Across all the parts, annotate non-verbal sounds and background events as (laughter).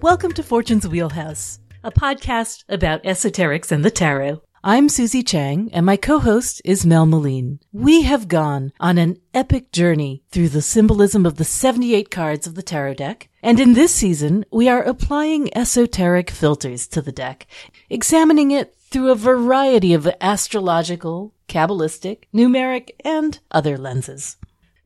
Welcome to Fortune's Wheelhouse, a podcast about esoterics and the tarot. I'm Susie Chang, and my co-host is Mel Meleen. We have gone on an epic journey through the symbolism of the 78 cards of the tarot deck, and in this season, we are applying esoteric filters to the deck, examining it through a variety of astrological, Kabbalistic, numeric, and other lenses.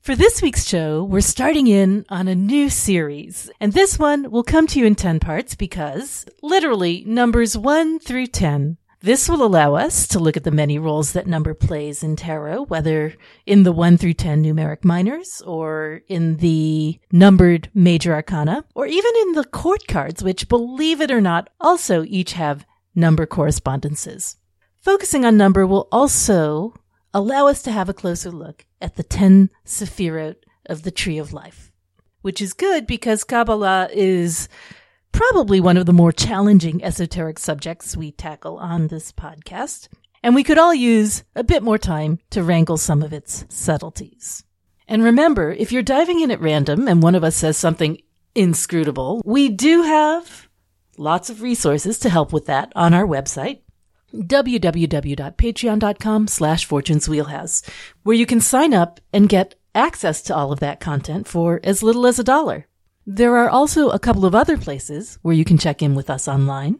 For this week's show, we're starting in on a new series, and this one will come to you in 10 parts because, literally, numbers 1 through 10 this will allow us to look at the many roles that number plays in tarot, whether in the 1 through 10 numeric minors or in the numbered major arcana, or even in the court cards, which, believe it or not, also each have number correspondences. Focusing on number will also allow us to have a closer look at the 10 sephirot of the tree of life, which is good because Kabbalah is probably one of the more challenging esoteric subjects we tackle on this podcast, and we could all use a bit more time to wrangle some of its subtleties. And remember, if you're diving in at random and one of us says something inscrutable, we do have lots of resources to help with that on our website www.patreon.com slash fortunes wheelhouse where you can sign up and get access to all of that content for as little as a dollar there are also a couple of other places where you can check in with us online.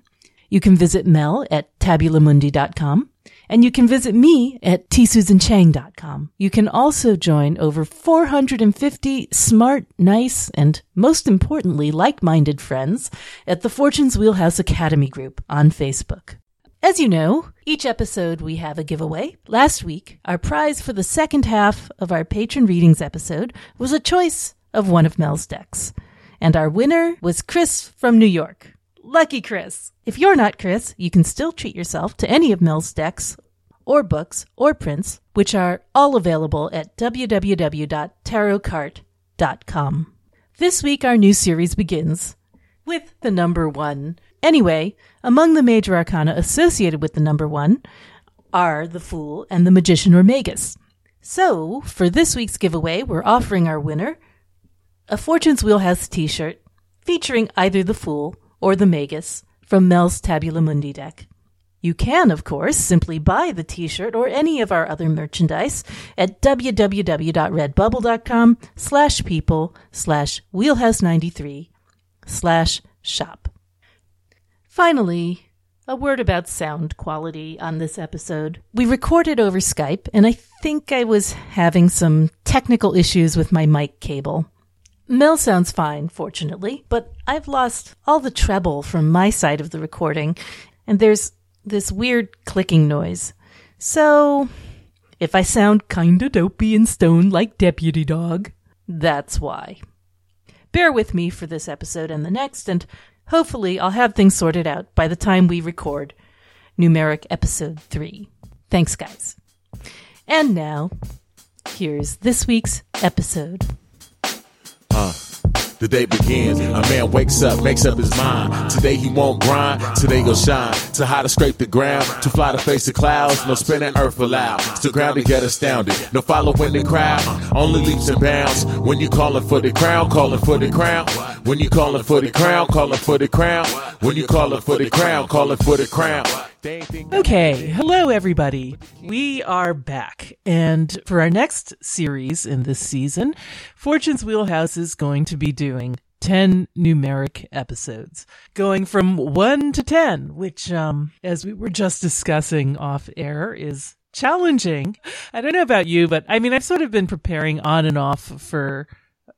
You can visit Mel at tabulamundi.com and you can visit me at tsusanchang.com. You can also join over 450 smart, nice, and most importantly, like-minded friends at the Fortunes Wheelhouse Academy group on Facebook. As you know, each episode we have a giveaway. Last week, our prize for the second half of our patron readings episode was a choice of one of Mel's decks. And our winner was Chris from New York. Lucky Chris! If you're not Chris, you can still treat yourself to any of Mel's decks or books or prints, which are all available at www.tarotcart.com. This week, our new series begins with the number one. Anyway, among the major arcana associated with the number one are the Fool and the Magician or Magus. So, for this week's giveaway, we're offering our winner a Fortune's Wheelhouse t-shirt featuring either the Fool or the Magus from Mel's Tabula Mundi deck. You can, of course, simply buy the t-shirt or any of our other merchandise at www.redbubble.com slash people slash wheelhouse93 slash shop. Finally, a word about sound quality on this episode. We recorded over Skype, and I think I was having some technical issues with my mic cable. Mel sounds fine, fortunately, but I've lost all the treble from my side of the recording, and there's this weird clicking noise. So, if I sound kinda dopey and stoned like Deputy Dawg, that's why. Bear with me for this episode and the next, and hopefully I'll have things sorted out by the time we record Numeric Episode 3. Thanks, guys. And now, here's this week's episode. Uh. The day begins, a man wakes up, makes up his mind. Today he won't grind, today he'll shine. To how to scrape the ground, to fly to face the clouds, no spinning earth allowed. Still ground to get astounded, no following the crowd, only leaps and bounds. When you calling for the crown, calling for the crown. When you calling for the crown, calling for the crown. When you calling for the crown, calling for the crown. Okay, hello everybody. We are back. And for our next series in this season, Fortune's Wheelhouse is going to be doing 10 numeric episodes, going from 1 to 10, which, um, as we were just discussing off air, is challenging. I don't know about you, but I mean, I've sort of been preparing on and off for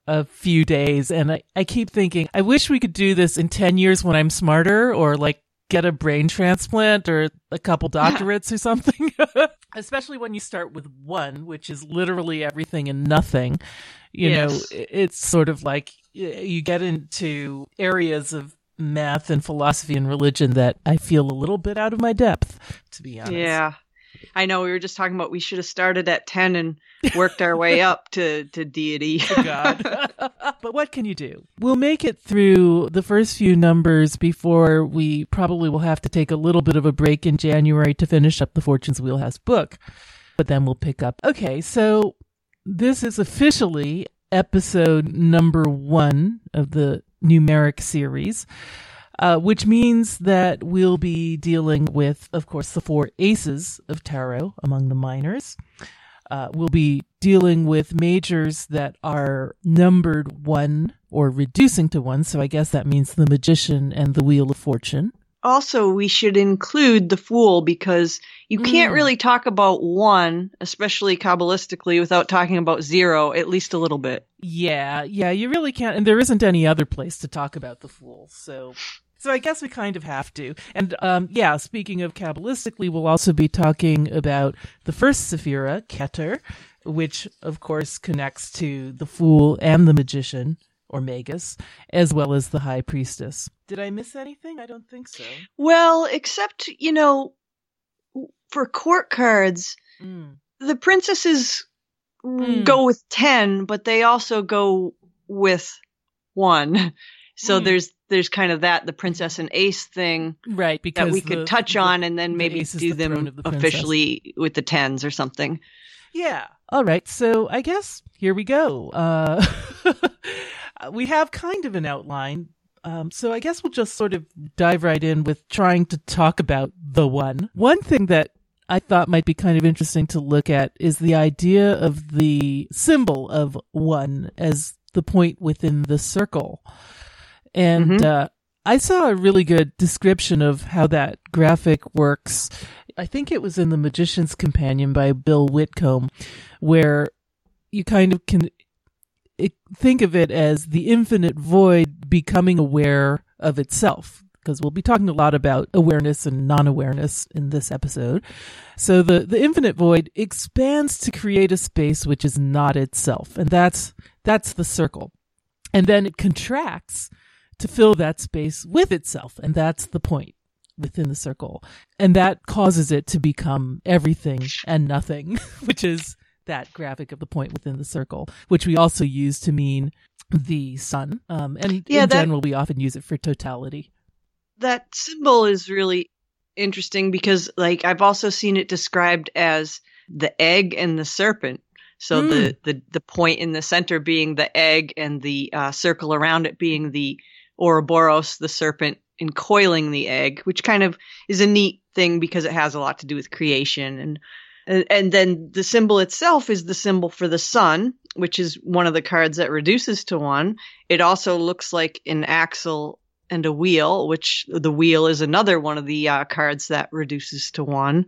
a few days and I, I keep thinking, I wish we could do this in 10 years when I'm smarter or like get a brain transplant or a couple doctorates or something. (laughs) Especially when you start with one, which is literally everything and nothing. You yes. know, it's sort of like you get into areas of math and philosophy and religion that I feel a little bit out of my depth, to be honest. Yeah. I know we were just talking about we should have started at 10 and (laughs) worked our way up to, to deity. (laughs) God. (laughs) but what can you do? We'll make it through the first few numbers before we probably will have to take a little bit of a break in January to finish up the Fortune's Wheelhouse book. But then we'll pick up. Okay, so this is officially episode number one of the numeric series. Uh, which means that we'll be dealing with, of course, the four aces of tarot among the minors. Uh, we'll be dealing with majors that are numbered one or reducing to one. So I guess that means the magician and the wheel of fortune. Also, we should include the fool because you can't Mm. really talk about one, especially Kabbalistically, without talking about zero, at least a little bit. Yeah, yeah, you really can't, and there isn't any other place to talk about the fool. So, so I guess we kind of have to. And um, yeah, speaking of kabbalistically, we'll also be talking about the first Sephira, Keter, which of course connects to the fool and the magician or magus, as well as the high priestess. Did I miss anything? I don't think so. Well, except, you know, for court cards, Mm. the princesses Mm. go with 10, but they also go with one. (laughs) So Mm. there's there's kind of that the princess and ace thing Right, because that we the- could touch the- on and then maybe is do the them the princess. officially with the tens or something. Yeah. All right. So I guess here we go. Uh, (laughs) we have kind of an outline. Um, so I guess we'll just sort of dive right in with trying to talk about the one. One thing that I thought might be kind of interesting to look at is the idea of the symbol of one as the point within the circle. And Mhm. uh, I saw a really good description of how that graphic works. I think it was in The Magician's Companion by Bill Whitcomb, where you kind of can think of it as the infinite void becoming aware of itself. Because we'll be talking a lot about awareness and non-awareness in this episode. So the, the infinite void expands to create a space which is not itself. And that's, that's the circle. And then it contracts to fill that space with itself. And that's the point within the circle. And that causes it to become everything and nothing, (laughs) which is that graphic of the point within the circle, which we also use to mean the sun. Um, and Yeah, in that- general, we often use it for totality. That symbol is really interesting because like I've also seen it described as the egg and the serpent. So the, the the point in the center being the egg and the uh, circle around it being the Ouroboros, the serpent, encoiling the egg, which kind of is a neat thing because it has a lot to do with creation and and, and then the symbol itself is the symbol for the sun, which is one of the cards that reduces to one. It also looks like an axle and a wheel, which the wheel is another one of the uh, cards that reduces to one.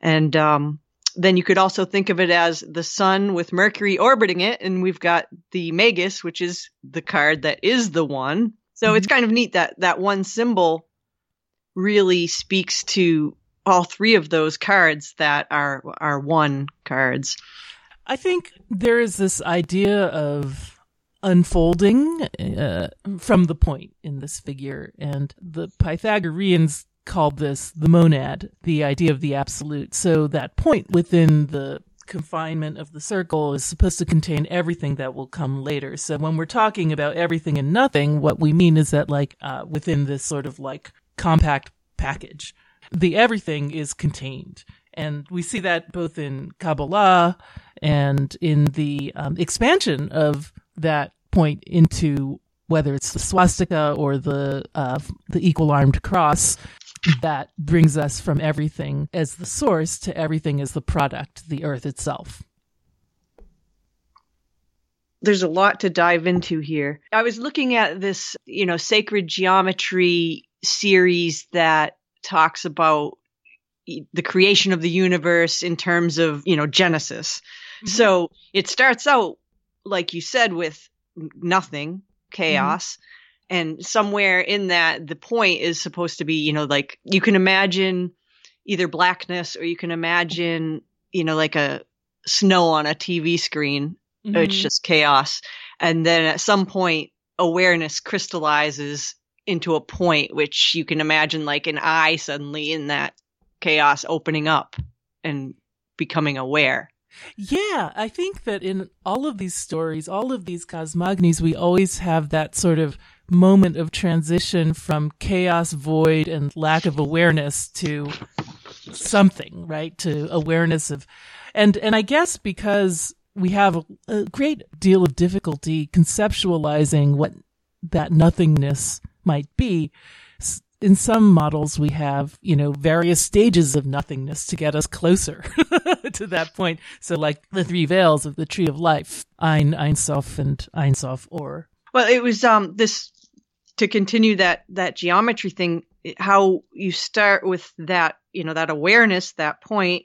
And um, then you could also think of it as the sun with Mercury orbiting it, and we've got the Magus, which is the card that is the one. So it's kind of neat that that one symbol really speaks to all three of those cards that are are one cards. I think there is this idea of unfolding uh, from the point in this figure, and the Pythagoreans called this the monad, the idea of the absolute. So that point within the confinement of the circle is supposed to contain everything that will come later. So when we're talking about everything and nothing, what we mean is that like uh, within this sort of like compact package, the everything is contained. And we see that both in Kabbalah and in the um, expansion of that point into whether it's the swastika or the uh, the equal armed cross that brings us from everything as the source to everything as the product, the earth itself. there's a lot to dive into here. I was looking at this, you know, sacred geometry series that talks about the creation of the universe in terms of, you know, Genesis. Mhm. So it starts out, like you said, with nothing, chaos. And somewhere in that, the point is supposed to be, you know, like you can imagine either blackness or you can imagine, you know, like a snow on a TV screen it's Mhm. just chaos. And then at some point, awareness crystallizes into a point which you can imagine like an eye suddenly in that chaos opening up and becoming aware. Yeah, I think that in all of these stories, all of these cosmogonies, we always have that sort of moment of transition from chaos, void, and lack of awareness to something, right? To awareness of, and, and I guess because we have a, a great deal of difficulty conceptualizing what that nothingness might be. In some models, we have, you know, various stages of nothingness to get us closer (laughs) to that point. So like the three veils of the tree of life, Ein, Ein Sof, and Ein Sof Or. Well, it was, um, this, to continue that, that geometry thing, how you start with that, you know, that awareness, that point,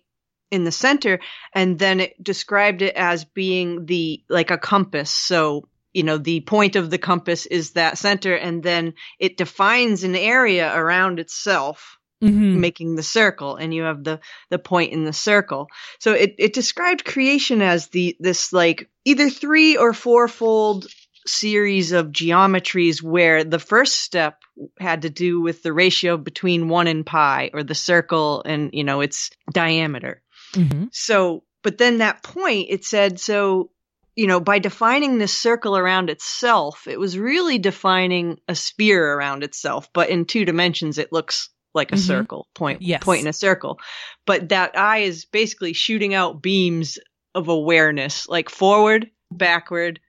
in the center and then it described it as being the like a compass so you know the point of the compass is that center and then it defines an area around itself mm-hmm. making the circle and you have the the point in the circle so it it described creation as the this like either three or fourfold series of geometries where the first step had to do with the ratio between 1 and pi or the circle and you know its diameter Mm-hmm. So, but then that point, it said, so, you know, by defining this circle around itself, it was really defining a sphere around itself, but in two dimensions, it looks like a mm-hmm. circle, point, yes. point in a circle. But that eye is basically shooting out beams of awareness, like forward, backward,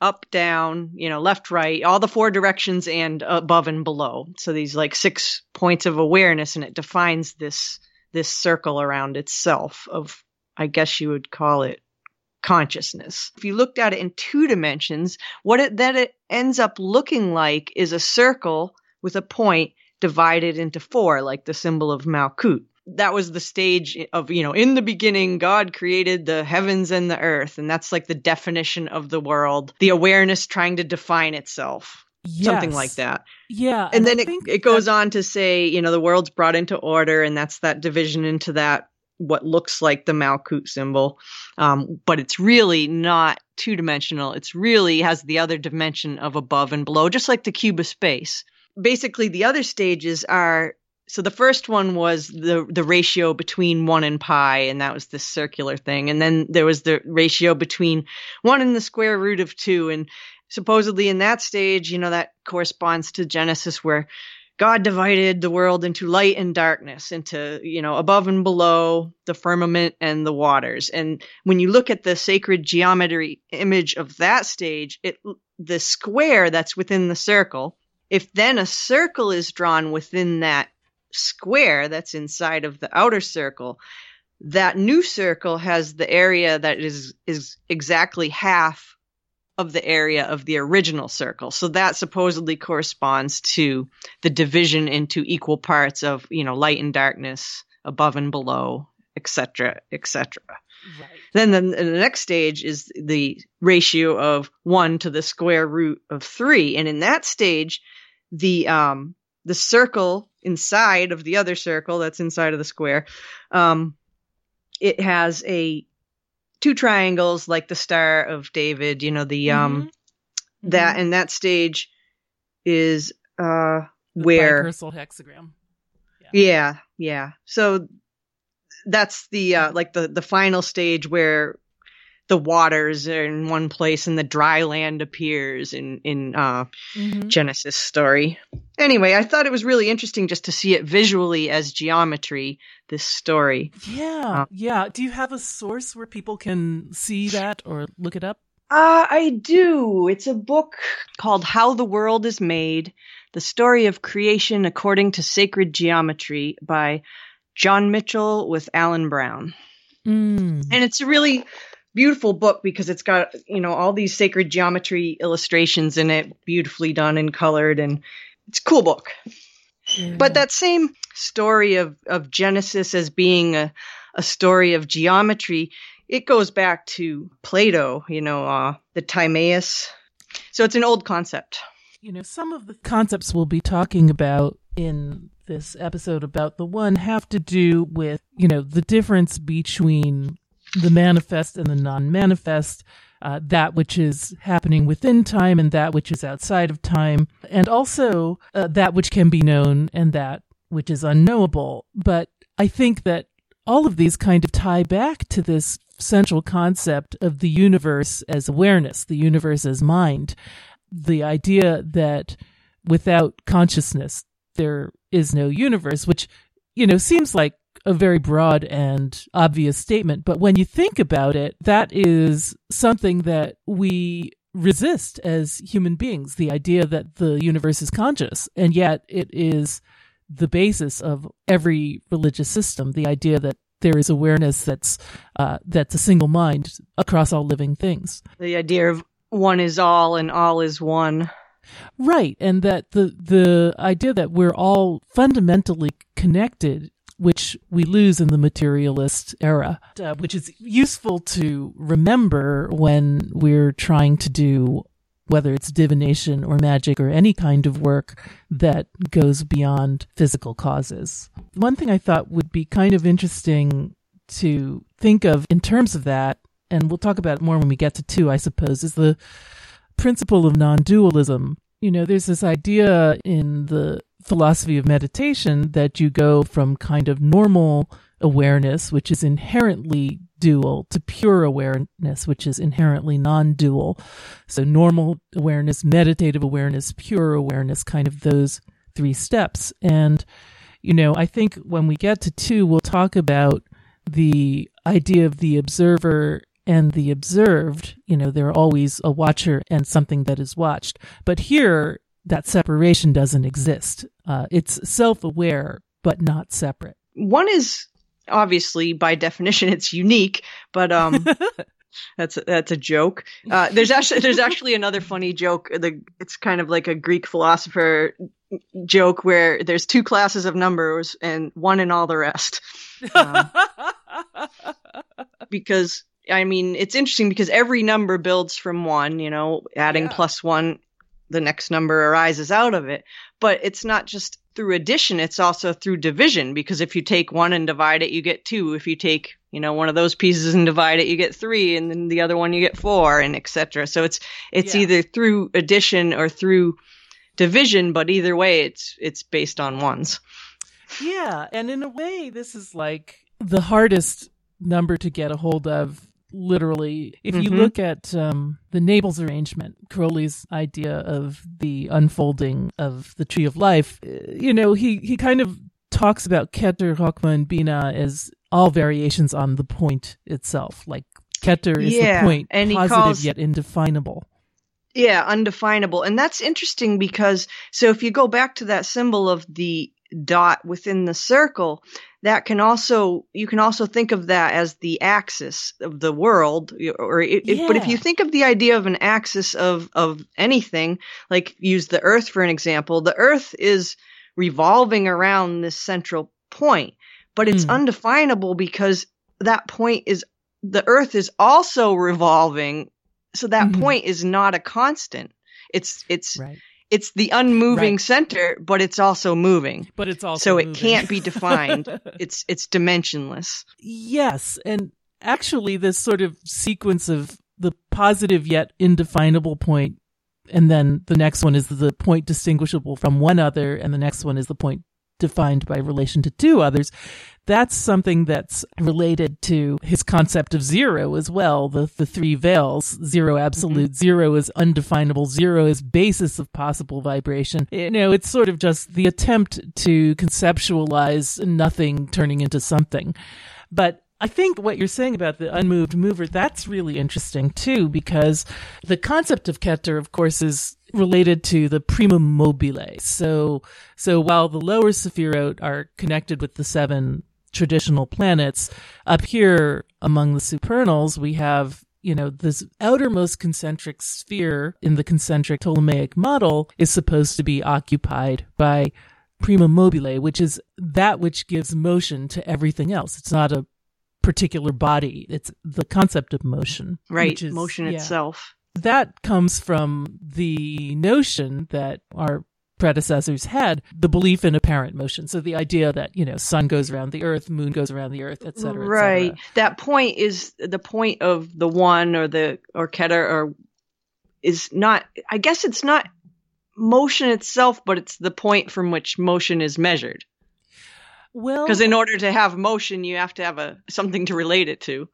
up, down, you know, left, right, all the four directions and above and below. So these like six points of awareness and it defines this this circle around itself of, I guess you would call it consciousness. If you looked at it in two dimensions, what it then it ends up looking like is a circle with a point divided into four, like the symbol of Malkut. That was the stage of, you know, in the beginning, God created the heavens and the earth. And that's like the definition of the world, the awareness trying to define itself. Yes. Something like that. Yeah. And, and then it, it goes on to say, you know, the world's brought into order, and that's that division into that what looks like the Malkut symbol. Um, but it's really not two dimensional. It's really has the other dimension of above and below, just like the cube of space. Basically, the other stages are so the first one was the the ratio between one and pi, and that was this circular thing. And then there was the ratio between one and the square root of two, and supposedly in that stage, you know, that corresponds to Genesis where God divided the world into light and darkness, into, you know, above and below, the firmament and the waters. And when you look at the sacred geometry image of that stage, it, the square that's within the circle, if then a circle is drawn within that square that's inside of the outer circle, that new circle has the area that is, is exactly half of the area of the original circle. So that supposedly corresponds to the division into equal parts of, you know, light and darkness, above and below, etc., etc. Right. Then the, the next stage is the ratio of one to the square root of three, and in that stage, the um the circle inside of the other circle that's inside of the square, um, it has a two triangles like the Star of David, you know, the um mm-hmm. that mm-hmm. and that stage is uh the where hexagram. Yeah. yeah, yeah. So that's the uh like the the final stage where the waters are in one place and the dry land appears in in uh, mm-hmm. Genesis story. Anyway, I thought it was really interesting just to see it visually as geometry. This story. Yeah, uh, yeah. Do you have a source where people can see that or look it up? Uh, I do. It's a book called How the World is Made: The Story of Creation According to Sacred Geometry by John Michell with Allan Brown. Mm. And it's a really beautiful book because it's got you know all these sacred geometry illustrations in it beautifully done and colored and it's a cool book. Yeah. but that same story of of genesis as being a, a story of geometry it goes back to plato you know uh, the timaeus. So it's an old concept. You know some of the concepts we'll be talking about in this episode about the one have to do with you know the difference between the manifest and the non manifest, uh, that which is happening within time and that which is outside of time, and also uh, that which can be known and that which is unknowable. But I think that all of these kind of tie back to this central concept of the universe as awareness, the universe as mind, the idea that without consciousness, there is no universe, which, you know, seems like a very broad and obvious statement. But when you think about it, that is something that we resist as human beings the idea that the universe is conscious. And yet it is the basis of every religious system, the idea that there is awareness that's uh, that's a single mind across all living things. The idea of one is all and all is one. Right, and that the the idea that we're all fundamentally connected which we lose in the materialist era, uh, which is useful to remember when we're trying to do whether it's divination or magic or any kind of work that goes beyond physical causes. One thing I thought would be kind of interesting to think of in terms of that, and we'll talk about it more when we get to two, I suppose, is the principle of non dualism. You know, there's this idea in the philosophy of meditation that you go from kind of normal awareness, which is inherently dual, to pure awareness, which is inherently non dual. So, normal awareness, meditative awareness, pure awareness, kind of those three steps. And, you know, I think when we get to two, we'll talk about the idea of the observer and the observed. You know, they're always a watcher and something that is watched. But here, that separation doesn't exist. Uh, it's self aware, but not separate. One is obviously by definition it's unique, but um, (laughs) that's a, that's a joke. Uh, there's actually there's actually another funny joke. The it's kind of like a Greek philosopher joke where there's two classes of numbers and one and all the rest. Um, (laughs) because I mean, it's interesting because every number builds from one, you know, adding yeah. plus one the next number arises out of it. But it's not just through addition, it's also through division because if you take one and divide it, you get two. If you take, you know, one of those pieces and divide it, you get three, and then the other one you get four, and etc. So it's it's yeah. either through addition or through division, but either way it's it's based on ones. Yeah, and in a way this is like the hardest number to get a hold of literally. If you mm-hmm. look at um, the Naples arrangement, Crowley's idea of the unfolding of the tree of life, uh, you know, he, he kind of talks about Keter, Chokmah, and Bina as all variations on the point itself. Like Keter is yeah, the point, and positive calls, yet indefinable. Yeah, undefinable. And that's interesting because, so if you go back to that symbol of the dot within the circle, that can also you can also think of that as the axis of the world or it, yeah. but if you think of the idea of an axis of of anything like use the earth for an example the earth is revolving around this central point but it's mm. undefinable because that point is the earth is also revolving so that mm-hmm. point is not a constant it's it's right it's the unmoving right. center, but it's also moving. But it's also so moving. it can't be defined. (laughs) it's it's dimensionless. Yes, and actually, this sort of sequence of the positive yet indefinable point, and then the next one is the point distinguishable from one other, and the next one is the point defined by relation to two others. That's something that's related to his concept of zero as well. The, the three veils, zero absolute, mm-hmm. zero is undefinable, zero is basis of possible vibration. You know, it's sort of just the attempt to conceptualize nothing turning into something. But I think what you're saying about the unmoved mover, that's really interesting too, because the concept of Keter, of course, is related to the primum mobile. So, so while the lower Sephirot are connected with the seven traditional planets, up here among the supernals, we have you know, this outermost concentric sphere in the concentric Ptolemaic model is supposed to be occupied by primum mobile, which is that which gives motion to everything else. It's not a particular body. It's the concept of motion. Right. Is, motion yeah. itself that comes from the notion that our predecessors had the belief in apparent motion. So the idea that you know sun goes around the earth moon goes around the earth etc right. That point is the point of the one or the or keter or is not i guess it's not motion itself but it's the point from which motion is measured. Well because in order to have motion you have to have a something to relate it to.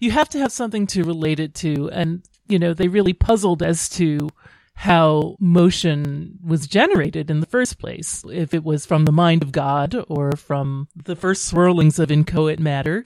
You have to have something to relate it to. And you know, they really puzzled as to how motion was generated in the first place, if it was from the mind of God or from the first swirlings of inchoate matter.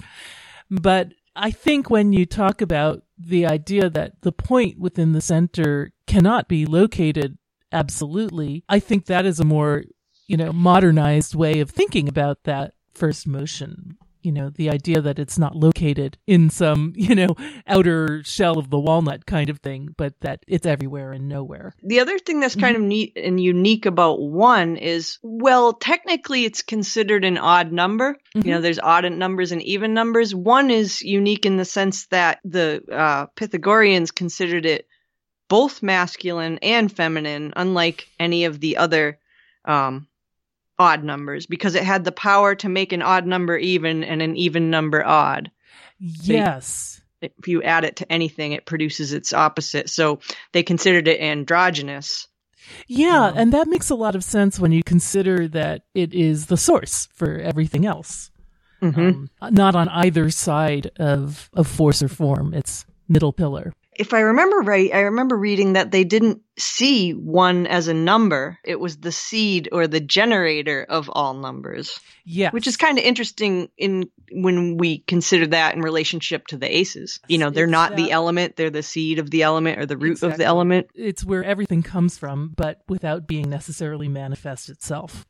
But I think when you talk about the idea that the point within the center cannot be located absolutely, I think that is a more, you know, modernized way of thinking about that first motion you know, the idea that it's not located in some, (laughs) you know, outer shell of the walnut kind of thing, but that it's everywhere and nowhere. The other thing that's kind mm-hmm. of neat and unique about one is, well, technically it's considered an odd number. Mm-hmm. You know, there's odd numbers and even numbers. One is unique in the sense that the uh, Pythagoreans considered it both masculine and feminine, unlike any of the other um, odd numbers because it had the power to make an odd number even and an even number odd. Yes. They, if you add it to anything, it produces its opposite. So they considered it androgynous. Yeah, um, and that makes a lot of sense when you consider that it is the source for everything else. Mm-hmm. Um, not on either side of, of force or form. It's middle pillar if I remember right, I remember reading that they didn't see one as a number. It was the seed or the generator of all numbers. Yeah. Which is kind of interesting in when we consider that in relationship to the aces. You know, they're it's not the element, they're the seed of the element or the root exactly. of the element. It's where everything comes from, but without being necessarily manifest itself.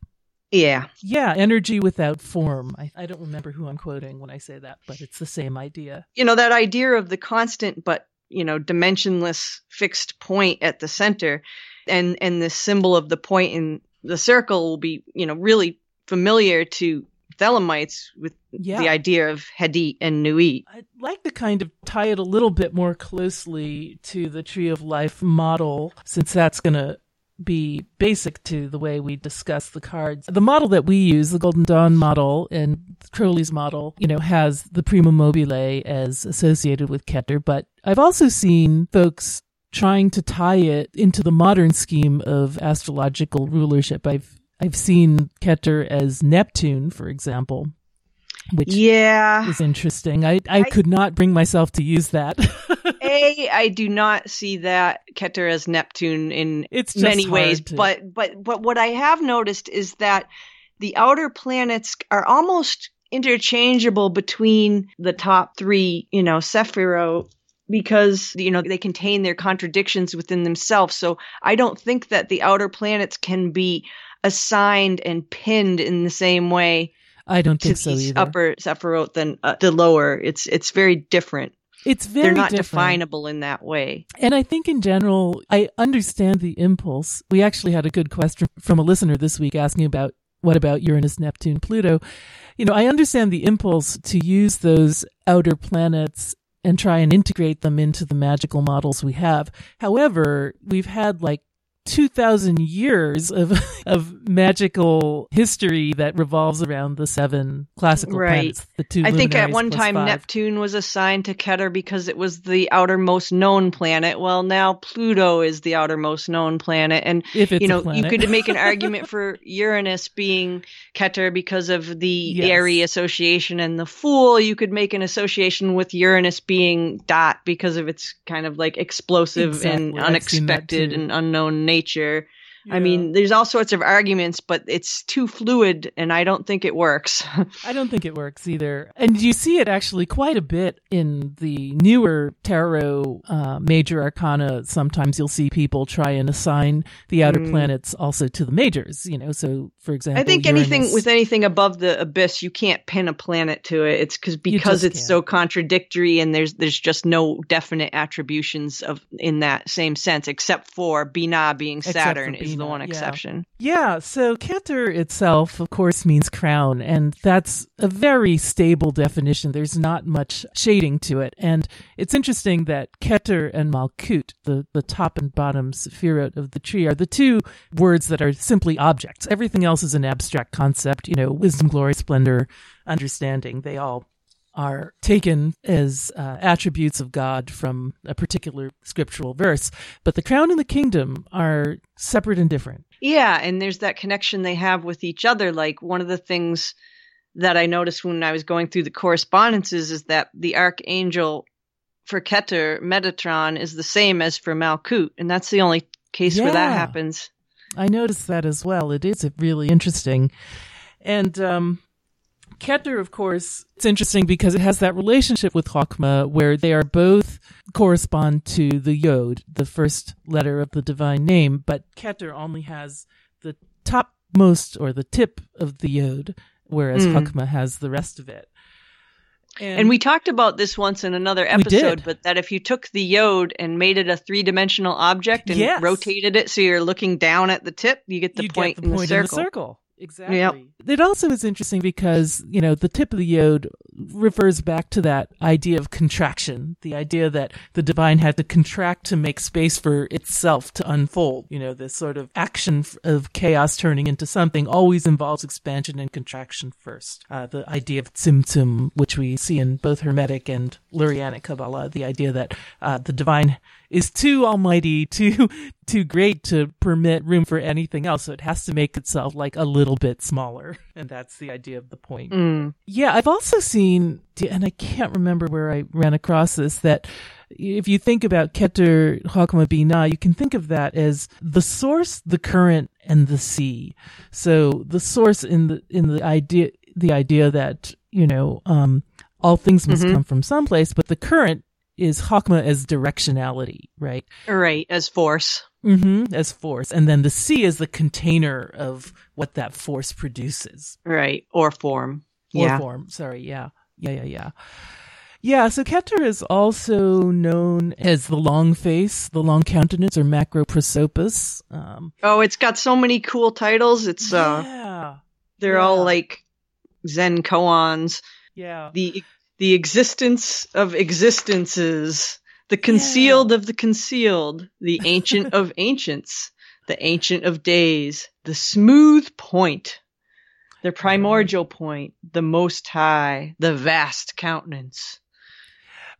Yeah. Yeah, energy without form. I, I don't remember who I'm quoting when I say that, but it's the same idea. You know, that idea of the constant but you know, dimensionless fixed point at the center. And, and the symbol of the point in the circle will be, you know, really familiar to Thelemites with yeah. the idea of Hadit and Nuit. I'd like to kind of tie it a little bit more closely to the Tree of Life model, since that's going to be basic to the way we discuss the cards. The model that we use, the Golden Dawn model and Crowley's model, you know, has the prima mobile as associated with Keter, but I've also seen folks trying to tie it into the modern scheme of astrological rulership. I've I've seen Keter as Neptune, for example, which yeah is interesting. I, I, I could not bring myself to use that. (laughs) a, I do not see that Keter as Neptune in it's many ways, to... but but but what I have noticed is that the outer planets are almost interchangeable between the top three, you know, Sephiroth because you know they contain their contradictions within themselves. So I don't think that the outer planets can be assigned and pinned in the same way I don't think so either. Upper Sephiroth than uh, the lower. It's it's very different. It's very They're not different. definable in that way. And I think in general, I understand the impulse. We actually had a good question from a listener this week asking about what about Uranus, Neptune, Pluto? You know, I understand the impulse to use those outer planets and try and integrate them into the magical models we have. However, we've had like 2000 years of (laughs) of magical history that revolves around the seven classical right. planets the two I think at one time five. Neptune was assigned to Keter because it was the outermost known planet well now Pluto is the outermost known planet and you know you could (laughs) make an argument for Uranus being Keter because of the yes. airy association and the fool you could make an association with Uranus being Daath because of its kind of like explosive exactly. and unexpected and unknown nature nature. Yeah. I mean, there's all sorts of arguments, but it's too fluid and I don't think it works. (laughs) I don't think it works either. And you see it actually quite a bit in the newer tarot uh, major arcana. Sometimes you'll see people try and assign the outer mm. planets also to the majors, you know. So, for example, I think Uranus, anything with anything above the abyss, you can't pin a planet to it. It's cause, because it's can't. so contradictory and there's there's just no definite attributions of in that same sense, except for Binah being Saturn is the one exception. Yeah. So Keter itself, of course, means crown, and that's a very stable definition. There's not much shading to it. And it's interesting that Keter and Malkut, the, the top and bottom sephirot of the tree, are the two words that are simply objects. Everything else is an abstract concept, you know, wisdom, glory, splendor, understanding. They all are taken as uh, attributes of God from a particular scriptural verse, but the crown and the kingdom are separate and different. Yeah, and there's that connection they have with each other. Like one of the things that I noticed when I was going through the correspondences is that the archangel for Keter, Metatron, is the same as for Malkut, and that's the only case yeah. where that happens. I noticed that as well. It is really interesting. And um, Keter, of course, it's interesting because it has that relationship with Chokmah where they are both correspond to the Yod, the first letter of the divine name, but Keter only has the topmost or the tip of the Yod, whereas mm. Chokmah has the rest of it. And, and, we talked about this once in another episode, but that if you took the yod and made it a three dimensional object and yes. rotated it so you're looking down at the tip, you get the you point, get the in, point the in the circle. Exactly. Yep. It also is interesting because, you know, the tip of the yod refers back to that idea of contraction, the idea that the divine had to contract to make space for itself to unfold. You know, this sort of action of chaos turning into something always involves expansion and contraction first. Uh, the idea of tzimtzum, which we see in both Hermetic and Lurianic Kabbalah, the idea that uh, the divine is too almighty, (laughs) too too great to permit room for anything else. So it has to make itself like a little bit smaller, (laughs) and that's the idea of the point. Mm. Yeah, I've also seen, and I can't remember where I ran across this that. If you think about Keter Chokmah Bina, you can think of that as the source, the current, and the sea. So the source in the in the idea the idea that you know um, all things must mm-hmm. come from someplace, but the current is Chokmah as directionality, right? Right, as force. Mm-hmm, as force. And then the sea is the container of what that force produces. Right, or form. Or yeah. form, sorry, yeah. Yeah, yeah, yeah. Yeah, so Keter is also known as the long face, the long countenance, or macroprosopus. Um, oh, it's got so many cool titles. It's uh, yeah, they're yeah. all like Zen koans. Yeah, the the existence of existences, the concealed yeah. of the concealed, the ancient of (laughs) ancients, the ancient of days, the smooth point, the primordial point, the most high, the vast countenance,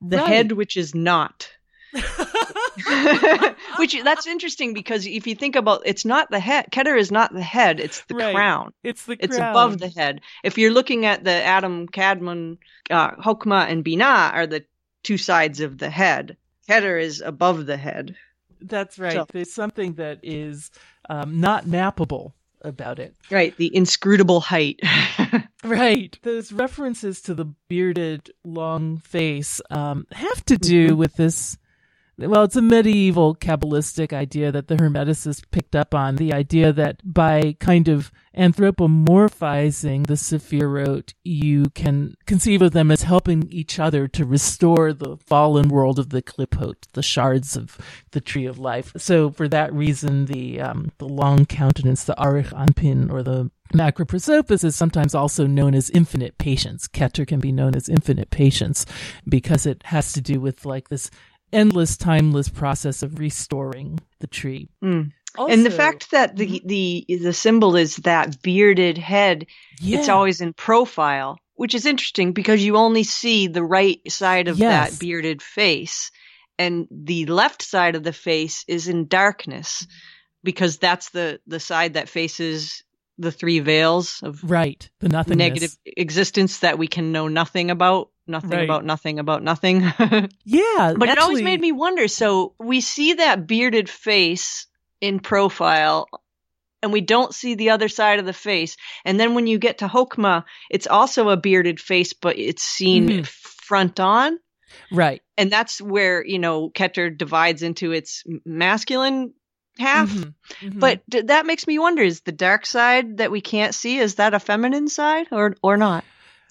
the right. head which is not. (laughs) (laughs) Which that's interesting because if you think about it's not the head. Keter is not the head; it's the right. crown. It's the it's crown. above the head. If you're looking at the Adam, Kadmon, uh, Chokmah, and Binah are the two sides of the head. Keter is above the head. That's right. So, There's something that is um, not mappable about it. Right, the inscrutable height. (laughs) right. Those references to the bearded long face um, have to do mm-hmm. with this well, it's a medieval Kabbalistic idea that the Hermeticists picked up on. The idea that by kind of anthropomorphizing the Sephirot, you can conceive of them as helping each other to restore the fallen world of the Klipot, the shards of the tree of life. So for that reason, the, um, the long countenance, the Arich Anpin, or the Macroprosopus is sometimes also known as infinite patience. Keter can be known as infinite patience because it has to do with like this endless, timeless process of restoring the tree. Mm. Also, and the fact that the, mm-hmm. the the symbol is that bearded head, yeah. it's always in profile, which is interesting because you only see the right side of yes. that bearded face, and the left side of the face is in darkness because that's the the side that faces the three veils of right the nothing negative existence that we can know nothing about nothing right. about nothing about nothing (laughs) yeah but actually, it always made me wonder so we see that bearded face in profile and we don't see the other side of the face and then when you get to Chokmah it's also a bearded face but it's seen mm-hmm. front on right and that's where you know keter divides into its masculine half. Mm-hmm. Mm-hmm. But d- that makes me wonder: is the dark side that we can't see is that a feminine side or or not?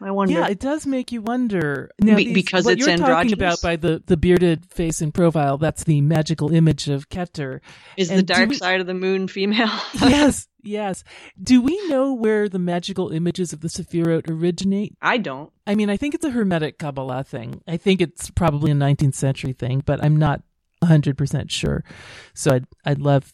I wonder. Yeah, it does make you wonder. Now, Be- because what it's you're androgynous? talking about by the, the bearded face and profile, that's the magical image of Keter. Is And the dark we- side of the moon female? (laughs) (laughs) yes, yes. Do we know where the magical images of the Sephirot originate? I don't. I mean, I think it's a Hermetic Kabbalah thing. I think it's probably a 19th century thing, but I'm not 100% sure. So I'd, I'd love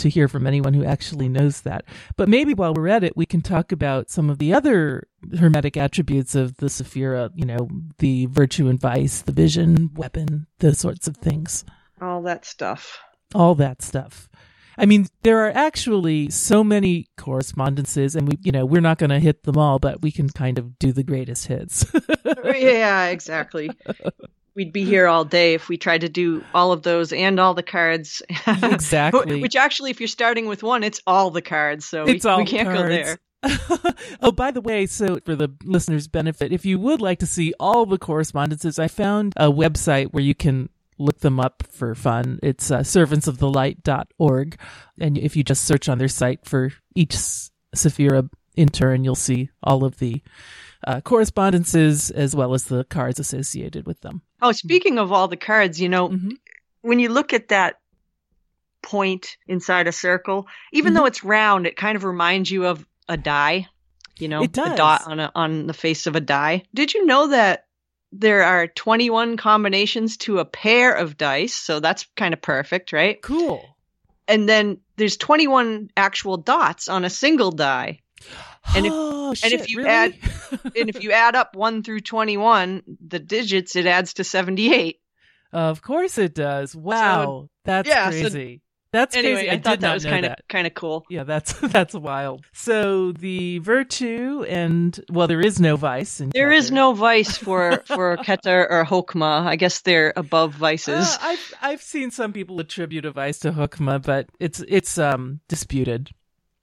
to hear from anyone who actually knows that. But maybe while we're at it, we can talk about some of the other Hermetic attributes of the Sephira, you know, the virtue and vice, the vision, weapon, those sorts of things. All that stuff. All that stuff. I mean, there are actually so many correspondences, and we, you know, we're not going to hit them all, but we can kind of do the greatest hits. (laughs) yeah, exactly. We'd be here all day if we tried to do all of those and all the cards. (laughs) Exactly. Which actually, if you're starting with one, it's all the cards, so It's we, all we can't go there. (laughs) oh, by the way, so for the listeners' benefit, if you would like to see all the correspondences, I found a website where you can look them up for fun. It's uh, servantsofthelight.org. And if you just search on their site for each Sephira in turn, you'll see all of the uh, correspondences as well as the cards associated with them. Oh, speaking of all the cards, you know, mm-hmm. when you look at that point inside a circle, even mm-hmm. though it's round, it kind of reminds you of a die. You know, it does. a dot on a, on the face of a die. Did you know that there are 21 combinations to a pair of dice? So that's kind of perfect, right? Cool. And then there's 21 actual dots on a single die. And if, oh, shit, and if you really? add (laughs) and if you add up 1 through 21, the digits it adds to 78. Of course it does. Wow. So, that's yeah, crazy. So that's anyway, crazy. I, I thought that was kind of kind of cool. Yeah, that's (laughs) that's wild. So the virtue and well, there is no vice. In there Keter. is no vice (laughs) for for Keter or Hokmah. I guess they're above vices. Uh, I've I've seen some people attribute a vice to Hokmah, but it's it's um disputed.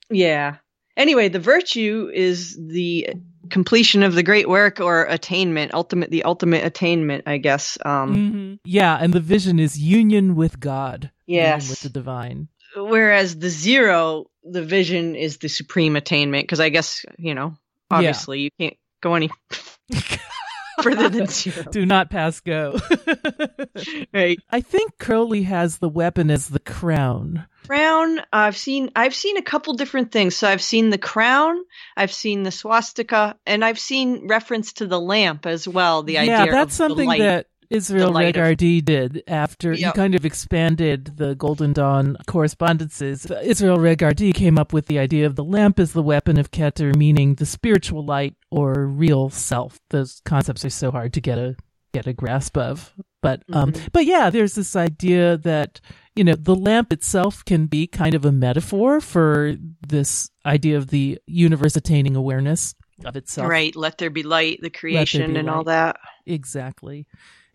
Yeah. Anyway, the virtue is the completion of the great work or attainment, ultimate the ultimate attainment, I guess. Um, mm-hmm. Yeah, and the vision is union with God. Yes, with the divine. Whereas the zero, the vision is the supreme attainment, because I guess you know, obviously, yeah. you can't go any (laughs) further than zero. Do not pass go. (laughs) right. I think Crowley has the weapon as the crown. Crown. I've seen. I've seen a couple different things. So I've seen the crown. I've seen the swastika, and I've seen reference to the lamp as well. The yeah, idea. Yeah, that's something that Israel of, did after yep. he kind of expanded the Golden Dawn correspondences. Israel Regardie came up with the idea of the lamp as the weapon of Keter, meaning the spiritual light or real self. Those concepts are so hard to get a get a grasp of. But um, mm-hmm. but yeah, there's this idea that you know the lamp itself can be kind of a metaphor for this idea of the universe attaining awareness of itself. Right. Let there be light, the creation, and light. all that. Exactly.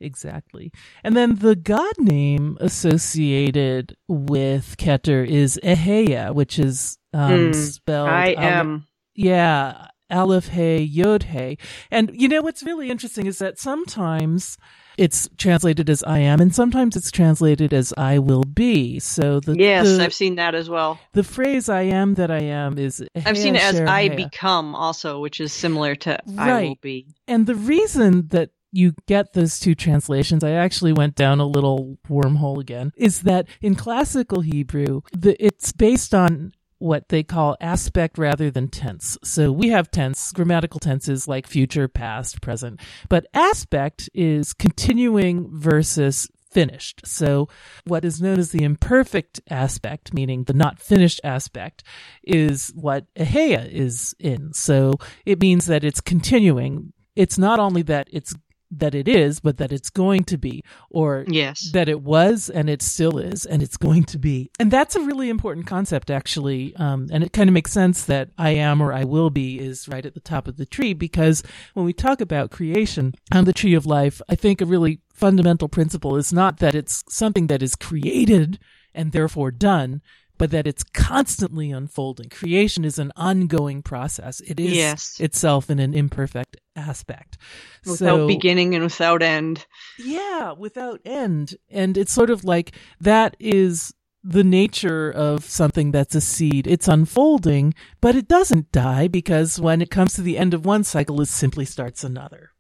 Exactly. And then the god name associated with Keter is Eheya, which is um, mm, spelled. I am. yeah. Aleph Hey Yod Hey. And you know what's really interesting is that sometimes it's translated as I am, and sometimes it's translated as I will be. So the yes, the, I've seen that as well. The phrase "I am that I am" is I've seen it as "I become" also, which is similar to right. "I will be." And the reason that you get those two translations. I actually went down a little wormhole again. Is that in classical Hebrew, the, it's based on what they call aspect rather than tense. So we have tense, grammatical tenses like future, past, present, but aspect is continuing versus finished. So what is known as the imperfect aspect, meaning the not finished aspect, is what Eheya is in. So it means that it's continuing. It's not only that it's that it is, but that it's going to be, or yes. that it was and it still is and it's going to be. And that's a really important concept, actually. Um, and it kind of makes sense that I am or I will be is right at the top of the tree because when we talk about creation on the tree of life, I think a really fundamental principle is not that it's something that is created and therefore done, but that it's constantly unfolding. Creation is an ongoing process. It is yes. itself in an imperfect aspect. Without so, beginning and without end. Yeah, without end. And it's sort of like that is the nature of something that's a seed. It's unfolding, but it doesn't die because when it comes to the end of one cycle, it simply starts another.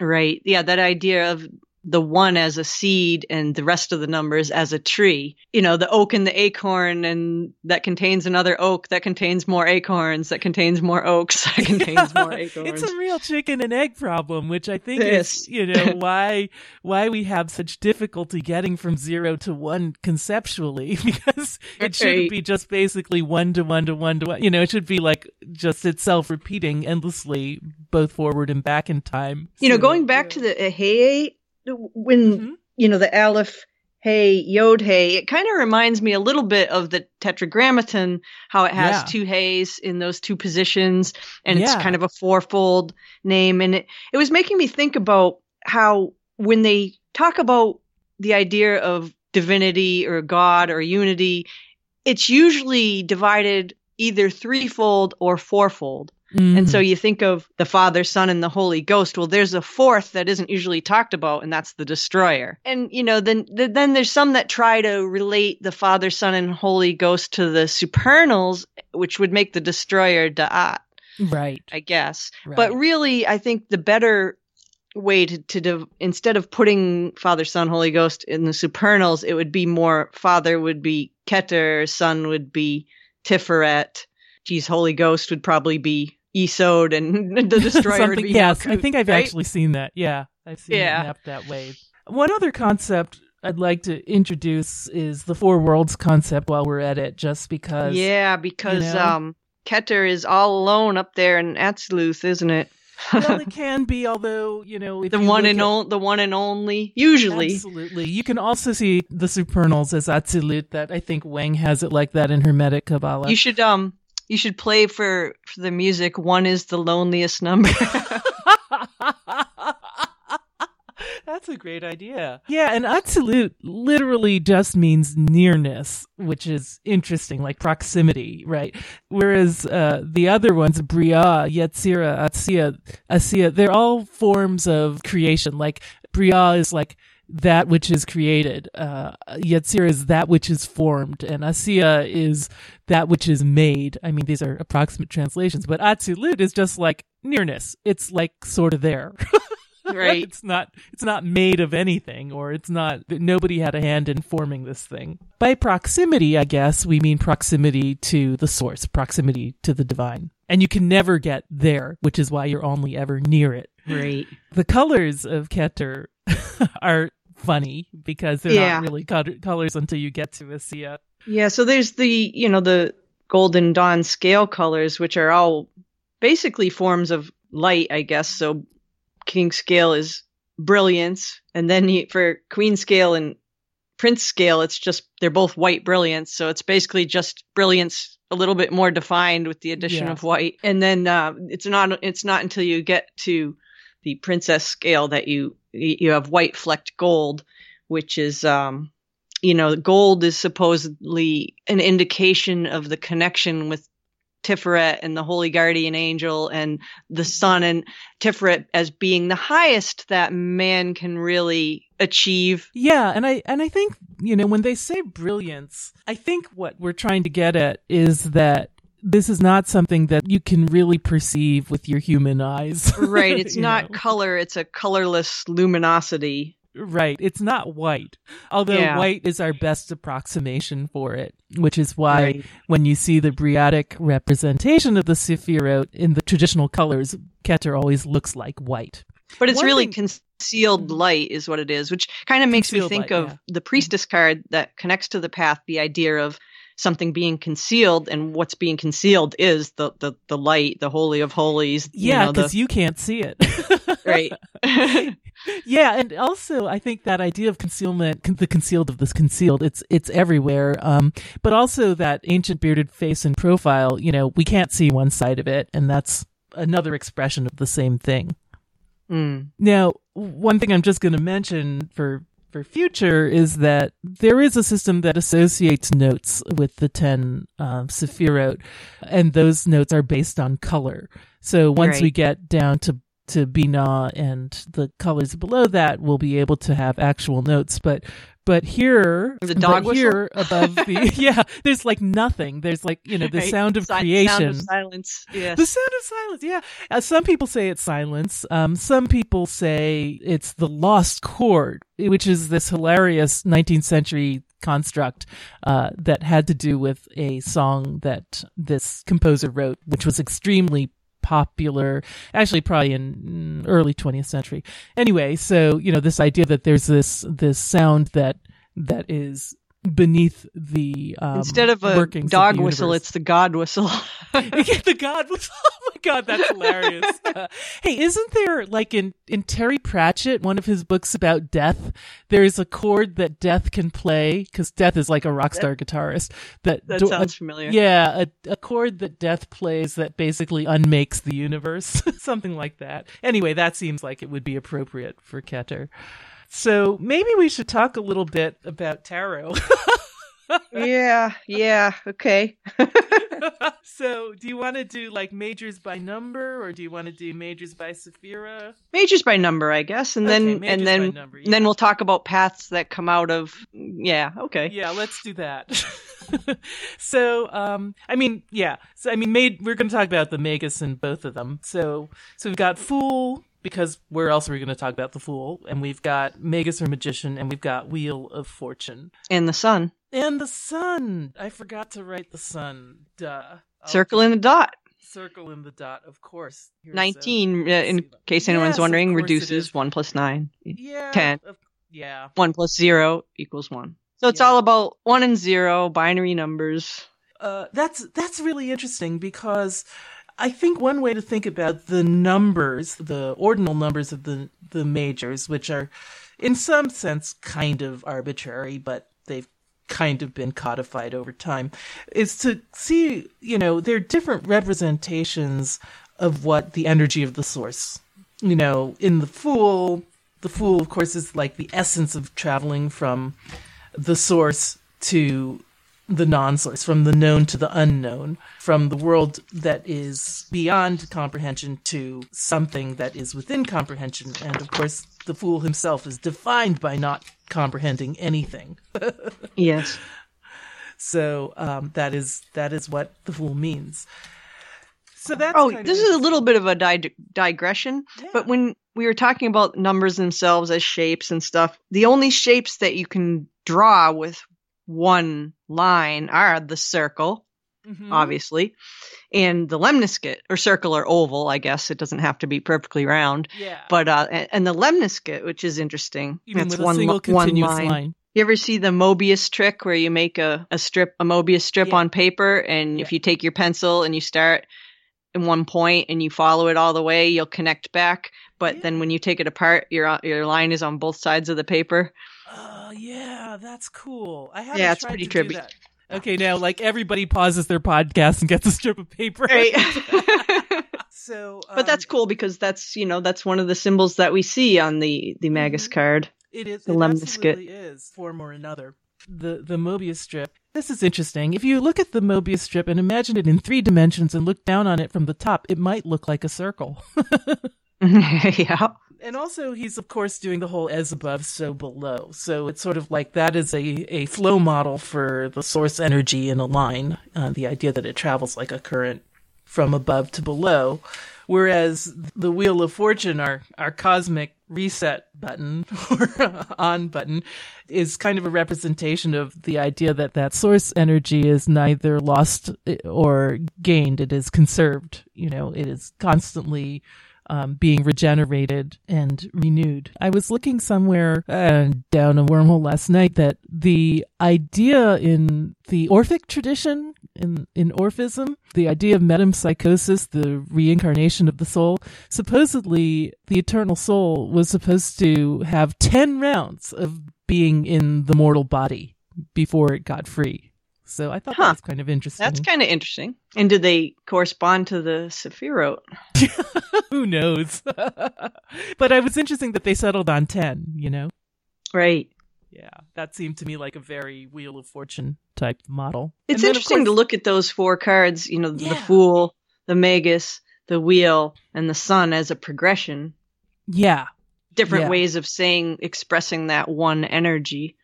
Right. Yeah, that idea of the one as a seed and the rest of the numbers as a tree. You know, the oak and the acorn and that contains another oak that contains more acorns that contains more oaks (laughs) that contains more acorns. it's a real chicken and egg problem, which I think is, you know, (laughs) why why we have such difficulty getting from 0 to 1 conceptually (laughs) because it shouldn't be just basically 1 to 1 to 1 to 1. You know, it should be like just itself repeating endlessly both forward and back in time. You so, know, going back yeah. to the Eheya when mm-hmm. you know the aleph hey yod hey it kind of reminds me a little bit of the tetragrammaton how it has yeah. two heys in those two positions and yeah. it's kind of a fourfold name and it, it was making me think about how when they talk about the idea of divinity or god or unity it's usually divided either threefold or fourfold And so mm-hmm. you think of the Father, Son, and the Holy Ghost. Well, there's a fourth that isn't usually talked about, and that's the Destroyer. And you know, then then there's some that try to relate the Father, Son, and Holy Ghost to the supernals, which would make the Destroyer Da'at. Right. I guess. Right. But really, I think the better way to, to div- instead of putting Father, Son, Holy Ghost in the supernals, it would be more Father would be Keter, Son would be Tiferet. Geez, Holy Ghost would probably be Yesod, and (laughs) the Destroyer yes, I think I've right? actually seen that. Yeah, I've seen Yeah. it mapped that way. One other concept I'd like to introduce is the four worlds concept while we're at it, just because. Yeah, because know? um, Keter is all alone up there in Atzluth, isn't it? well, it (laughs) can be, although, you know, the you one and at- on- the one and only. Usually, Absolutely. You can also see the supernals as Atzilut, that I think Wang has it like that in Hermetic Kabbalah. you should um, you should play for for the music. One is the loneliest number. (laughs) (laughs) That's a great idea. Yeah, and Atzilut literally just means nearness, which is interesting, like proximity, right? Whereas uh, the other ones, Bria, Yetzira, Atsia, Asiya, they're all forms of creation. Like Bria is like that which is created. Uh, Yetzira is that which is formed, and Asiya is that which is made. I mean, these are approximate translations, but Atzilut is just like nearness. It's like sort of there. (laughs) right. it's not it's not made of anything or it's not nobody had a hand in forming this thing by proximity i guess we mean proximity to the source proximity to the divine and you can never get there which is why you're only ever near it Right. the colors of keter (laughs) are funny because they're Yeah. not really co- colors until you get to Asiya. Yeah, so there's the, you know, the golden dawn scale colors, which are all basically forms of light, I guess. So king scale is brilliance. And then you, for queen scale and prince scale, it's just, they're both white brilliance. So it's basically just brilliance a little bit more defined with the addition Yeah. of white. And then, uh, it's not, it's not until you get to the princess scale that you, you have white flecked gold, which is, um, you know, gold is supposedly an indication of the connection with Tiferet and the Holy Guardian Angel and the Sun and Tiferet as being the highest that man can really achieve. Yeah, and I and I think, you know, when they say brilliance, I think what we're trying to get at is that this is not something that you can really perceive with your human eyes. (laughs) Right. It's not know? color, it's a colorless luminosity. Right. It's not white. Although Yeah. white is our best approximation for it, which is why Right. when you see the Briatic representation of the Sephirot in the traditional colors, Keter always looks like white. But it's One really thing- concealed mm. light, is what it is, which kind of makes me think light, of yeah. the priestess card that connects to the path, the idea of something being concealed, and what's being concealed is the the, the light, the holy of holies. Yeah, you know, because the, you can't see it. (laughs) right. (laughs) yeah, and also I think that idea of concealment, con- the concealed of this concealed, it's it's everywhere. Um, but also that ancient bearded face and profile, you know, we can't see one side of it, and that's another expression of the same thing. Mm. Now, one thing I'm just going to mention for for future is that there is a system that associates notes with the 10 um, Sephirot, and those notes are based on color. So once we get down to to Binah and the colors below that, we'll be able to have actual notes. But but here, The dog but here (laughs) above the (laughs) yeah, there's like nothing. There's like you know the Right. sound of Si- creation. Sound of silence. Yes. The sound of silence, yeah. Uh, some people say it's silence. Um, some people say it's the lost chord, which is this hilarious 19th century construct uh, that had to do with a song that this composer wrote, which was extremely popular, actually probably in mm, early 20th century. Anyway, so you know this idea that there's this this sound that that is beneath the um, Instead of a dog the whistle, it's the God whistle. (laughs) (laughs) The God was. (laughs) Oh my God, that's hilarious. Uh, hey, isn't there like in in Terry Pratchett, one of his books about death? There is a chord that Death can play because Death is like a rock star guitarist. That that do- sounds a- familiar. yeah, a, a chord that Death plays that basically unmakes the universe, something like that. Anyway, that seems like it would be appropriate for Keter. So maybe we should talk a little bit about tarot. yeah, yeah, okay. (laughs) so, do you want to do like majors by number, or do you want to do majors by Sephira? Majors by number, I guess, and Okay, then and then number, and then we'll talk about paths that come out of. Yeah, okay. Yeah, let's do that. (laughs) so, um, I mean, yeah. So, I mean, made, we're going to talk about the Magus in both of them. So, so we've got Fool because where else are we going to talk about the Fool? And we've got Magus or Magician, and we've got Wheel of Fortune And the sun, and the Sun. I forgot to write the Sun. Duh. I'll circle in the dot. circle in the dot, of course. Here's Nineteen, uh, in case anyone's Yes, wondering, reduces one plus nine. Yeah. 10. of- yeah. One plus zero equals one. So it's Yeah. all about one and zero, binary numbers. Uh, that's that's really interesting because I think one way to think about the numbers, the ordinal numbers of the the majors, which are in some sense kind of arbitrary, but they've kind of been codified over time, is to see, you know, they're different representations of what the energy of the source. You know, in the fool, the fool, of course, is like the essence of traveling from the source to the non-source, from the known to the unknown, from the world that is beyond comprehension to something that is within comprehension. And of course, the fool himself is defined by not comprehending anything. (laughs) Yes. So um, that is that is what the fool means. So that's Oh, this of is a little bit of a dig- digression, Yeah. but when we were talking about numbers themselves as shapes and stuff, the only shapes that you can draw with one line are the circle, Mhm. obviously, and the lemniscate, or circle or oval, I guess. It doesn't have to be perfectly round. yeah, But uh, and, and the lemniscate, which is interesting, even that's with one a single one continuous line. line. You ever see the Mobius trick where you make a, a strip, a Mobius strip Yeah. on paper, and if you take your pencil and you start in one point and you follow it all the way, you'll connect back. But then when you take it apart, your your line is on both sides of the paper. Oh yeah, that's cool. I haven't Yeah, it's pretty trippy. Okay, now like everybody pauses their podcast and gets a strip of paper. Right. (laughs) (laughs) so, but that's um, cool because that's you know that's one of the symbols that we see on the the Magus Mhm. card. It is. The it lemniscate. is form or another. The the Mobius strip. This is interesting. If you look at the Mobius strip and imagine it in three dimensions and look down on it from the top, it might look like a circle. (laughs) (laughs) yeah. and also, he's of course doing the whole as above, so below. So it's sort of like that is a a flow model for the source energy in a line. Uh, the idea that it travels like a current from above to below. Whereas the Wheel of Fortune, our, our cosmic reset button (laughs) or on button, is kind of a representation of the idea that that source energy is neither lost or gained. It is conserved. You know, it is constantly um, being regenerated and renewed. I was looking somewhere uh, down a wormhole last night that the idea in the Orphic tradition, in, in Orphism, the idea of metempsychosis, the reincarnation of the soul, supposedly the eternal soul was supposed to have 10 rounds of being in the mortal body before it got free. So I thought Huh. that was kind of interesting. That's kind of interesting. And do they correspond to the Sephiroth? (laughs) Who knows? (laughs) but it was interesting that they settled on 10, you know? Right. Yeah, that seemed to me like a very Wheel of Fortune type model. It's And then, of interesting to look at those four cards, you know, the Fool, the Magus, the Wheel, and the Sun as a progression. Yeah, Different Yeah. ways of saying, expressing that one energy.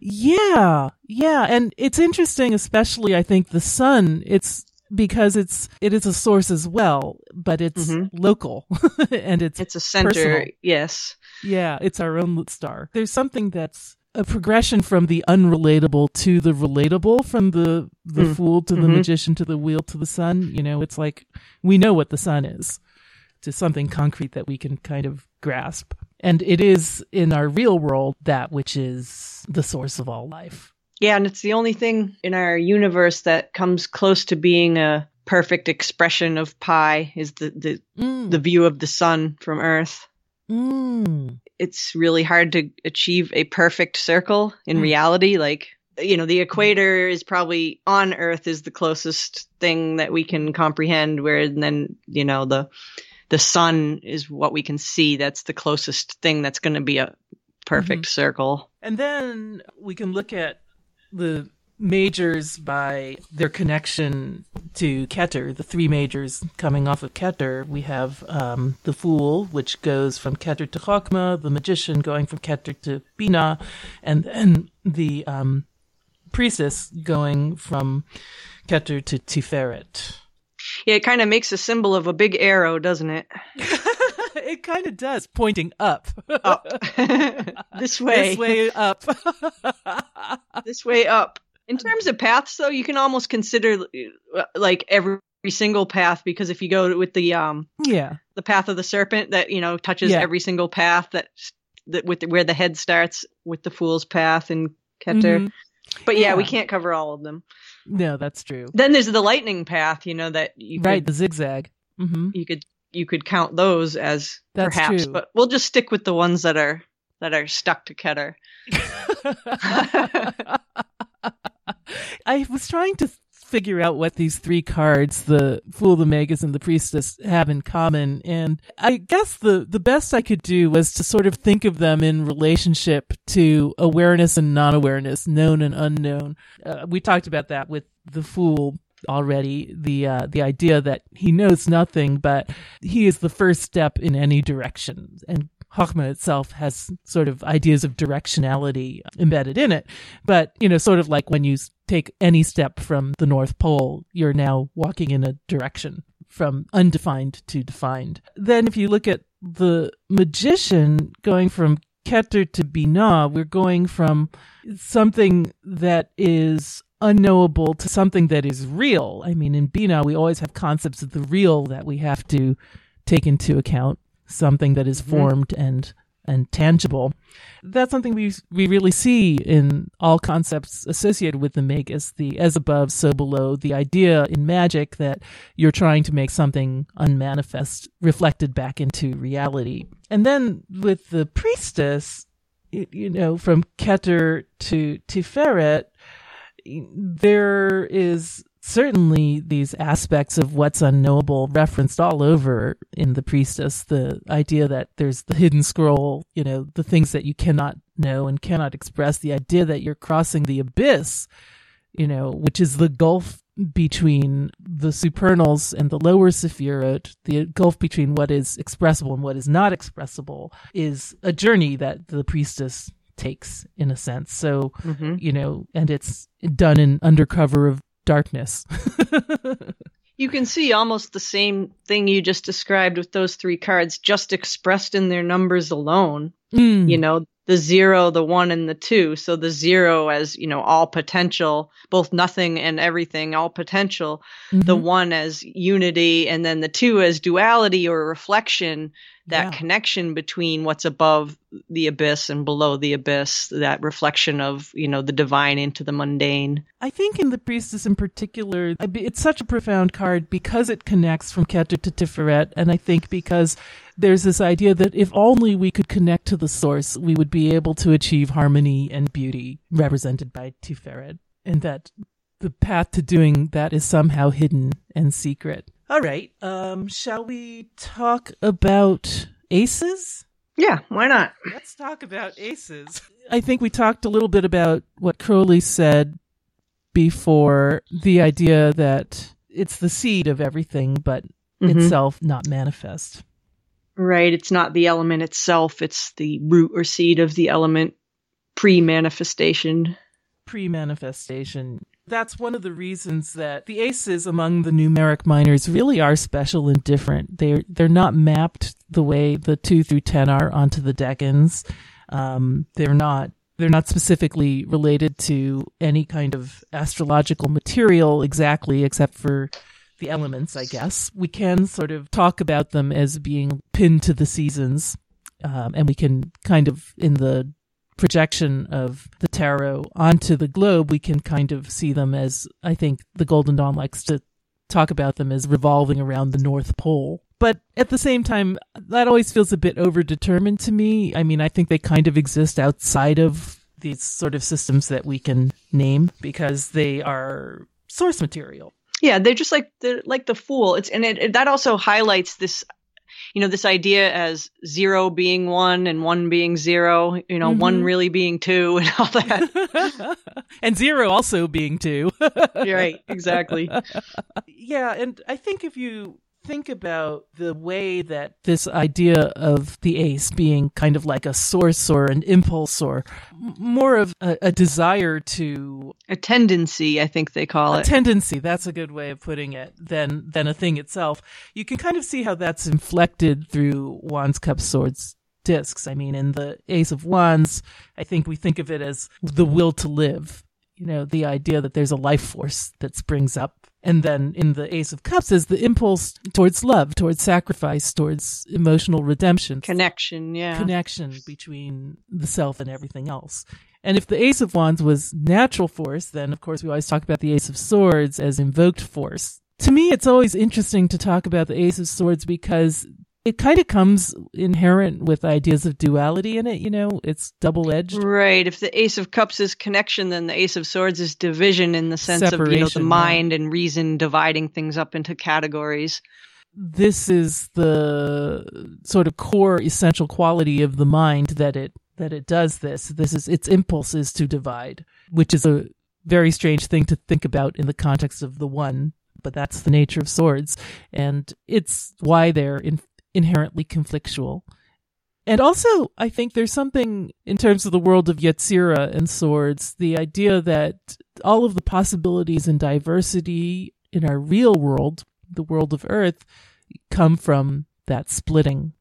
Yeah, yeah. And it's interesting, especially, I think, the sun, it's because it's, it is a source as well, but it's Mhm. local (laughs) and it's, It's a center, Personal. yes. yeah, it's our own star. There's something that's a progression from the unrelatable to the relatable, from the, the Mm. fool to the Mhm. magician to the wheel to the sun. You know, it's like we know what the sun is to something concrete that we can kind of grasp. And it is in our real world that which is the source of all life. Yeah, and it's the only thing in our universe that comes close to being a perfect expression of pi is the, the, Mm. the view of the sun from Earth. Mm. It's really hard to achieve a perfect circle in Mm. reality. Like, you know, the equator is probably on Earth is the closest thing that we can comprehend, where and then, you know, the the sun is what we can see. That's the closest thing that's going to be a perfect circle. And then we can look at the majors by their connection to Keter, the three majors coming off of Keter. We have um, the Fool, which goes from Keter to Chokmah, the Magician going from Keter to Bina, and then the um, Priestess going from Keter to Tiferet. Yeah, it kind of makes a symbol of a big arrow, doesn't it? (laughs) it kind of does, pointing up. Up. (laughs) (laughs) this way. This way up. this way up. In terms of paths, though, you can almost consider uh, like every single path because if you go with the um yeah the path of the serpent that you know touches Yeah. every single path that that with the, where the head starts with the fool's path and Keter. Mhm. But yeah, we can't cover all of them. No, that's true. Then there's the lightning path, you know that you Right, could, the zigzag. hmm you could you could count those as That's perhaps, true. but we'll just stick with the ones that are that are stuck to Keter. (laughs) (laughs) I was trying to figure out what these three cards, the Fool, the Magus, and the Priestess, have in common. And I guess the, the best I could do was to sort of think of them in relationship to awareness and non awareness, known and unknown. Uh, we talked about that with the Fool already the uh, the idea that he knows nothing but he is the first step in any direction and Chachma itself has sort of ideas of directionality embedded in it. But you know sort of like when you take any step from the north pole you're now walking in a direction from undefined to defined. Then if you look at the magician going from Keter to Binah, we're going from something that is unknowable to something that is real. I mean, in Bina, we always have concepts of the real that we have to take into account, something that is mm-hmm. formed and and tangible. That's something we we really see in all concepts associated with the magus, the as above, so below, the idea in magic that you're trying to make something unmanifest reflected back into reality. And then with the priestess, you know, from Keter to Tiferet, there is certainly these aspects of what's unknowable referenced all over in the priestess the idea that there's the hidden scroll you know the things that you cannot know and cannot express the idea that you're crossing the abyss you know which is the gulf between the supernals and the lower sephirot the gulf between what is expressible and what is not expressible is a journey that the priestess takes in a sense so Mm-hmm. you know, and it's done in undercover of darkness. (laughs) You can see almost the same thing you just described with those three cards, just expressed in their numbers alone. Mm. You know, the zero, the one, and the two. So the zero as, you know, all potential, both nothing and everything, all potential. The Mhm. one as unity, and then the two as duality or reflection, that Yeah. connection between what's above the abyss and below the abyss, that reflection of, you know, the divine into the mundane. I think in the priestess in particular, it's such a profound card because it connects from Keter to Tiferet, and I think because there's this idea that if only we could connect to the source, we would be able to achieve harmony and beauty represented by Tiferet, and that the path to doing that is somehow hidden and secret. All right, um, shall we talk about aces? Yeah, why not? Let's talk about aces. I think we talked a little bit about what Crowley said before the idea that it's the seed of everything, but Mhm. itself not manifest. Right. It's not the element itself, it's the root or seed of the element pre manifestation. Pre manifestation. That's one of the reasons that the aces among the numeric minors really are special and different. They're they're not mapped the way the two through ten are onto the decans. Um, they're not they're not specifically related to any kind of astrological material exactly, except for the elements, I guess. We can sort of talk about them as being pinned to the seasons, um, and we can kind of in the projection of the tarot onto the globe, we can kind of see them as I think the Golden Dawn likes to talk about them as revolving around the North Pole. But at the same time, that always feels a bit overdetermined to me. I mean, I think they kind of exist outside of these sort of systems that we can name because they are source material. Yeah, they're just like they're like the fool. It's and it, it that also highlights this you know, this idea as zero being one and one being zero, you know, mm-hmm. one really being two and all that. (laughs) and zero also being two. right, exactly. (laughs) Yeah, and I think if you think about the way that this idea of the ace being kind of like a source or an impulse or more of a, a desire to a tendency i think they call it. a tendency that's a good way of putting it than than a thing itself. You can kind of see how that's inflected through wands cups swords discs. I mean in the ace of wands i think we think of it as the will to live you know the idea that there's a life force that springs up and then in the Ace of Cups is the impulse towards love, towards sacrifice, towards emotional redemption. Connection, yeah. Connection between the self and everything else. And if the Ace of Wands was natural force, then of course we always talk about the Ace of Swords as invoked force. To me, it's always interesting to talk about the Ace of Swords because it kind of comes inherent with ideas of duality in it, you know, it's double edged. Right. If the Ace of Cups is connection, then the Ace of Swords is division in the sense Separation, of, you know, the mind yeah. and reason dividing things up into categories. This is the sort of core essential quality of the mind that it that it does this. This is its impulse is to divide, which is a very strange thing to think about in the context of the one but that's the nature of swords and it's why they're in inherently conflictual. And also, I think there's something in terms of the world of Yetzirah and swords, the idea that all of the possibilities and diversity in our real world, the world of Earth, come from that splitting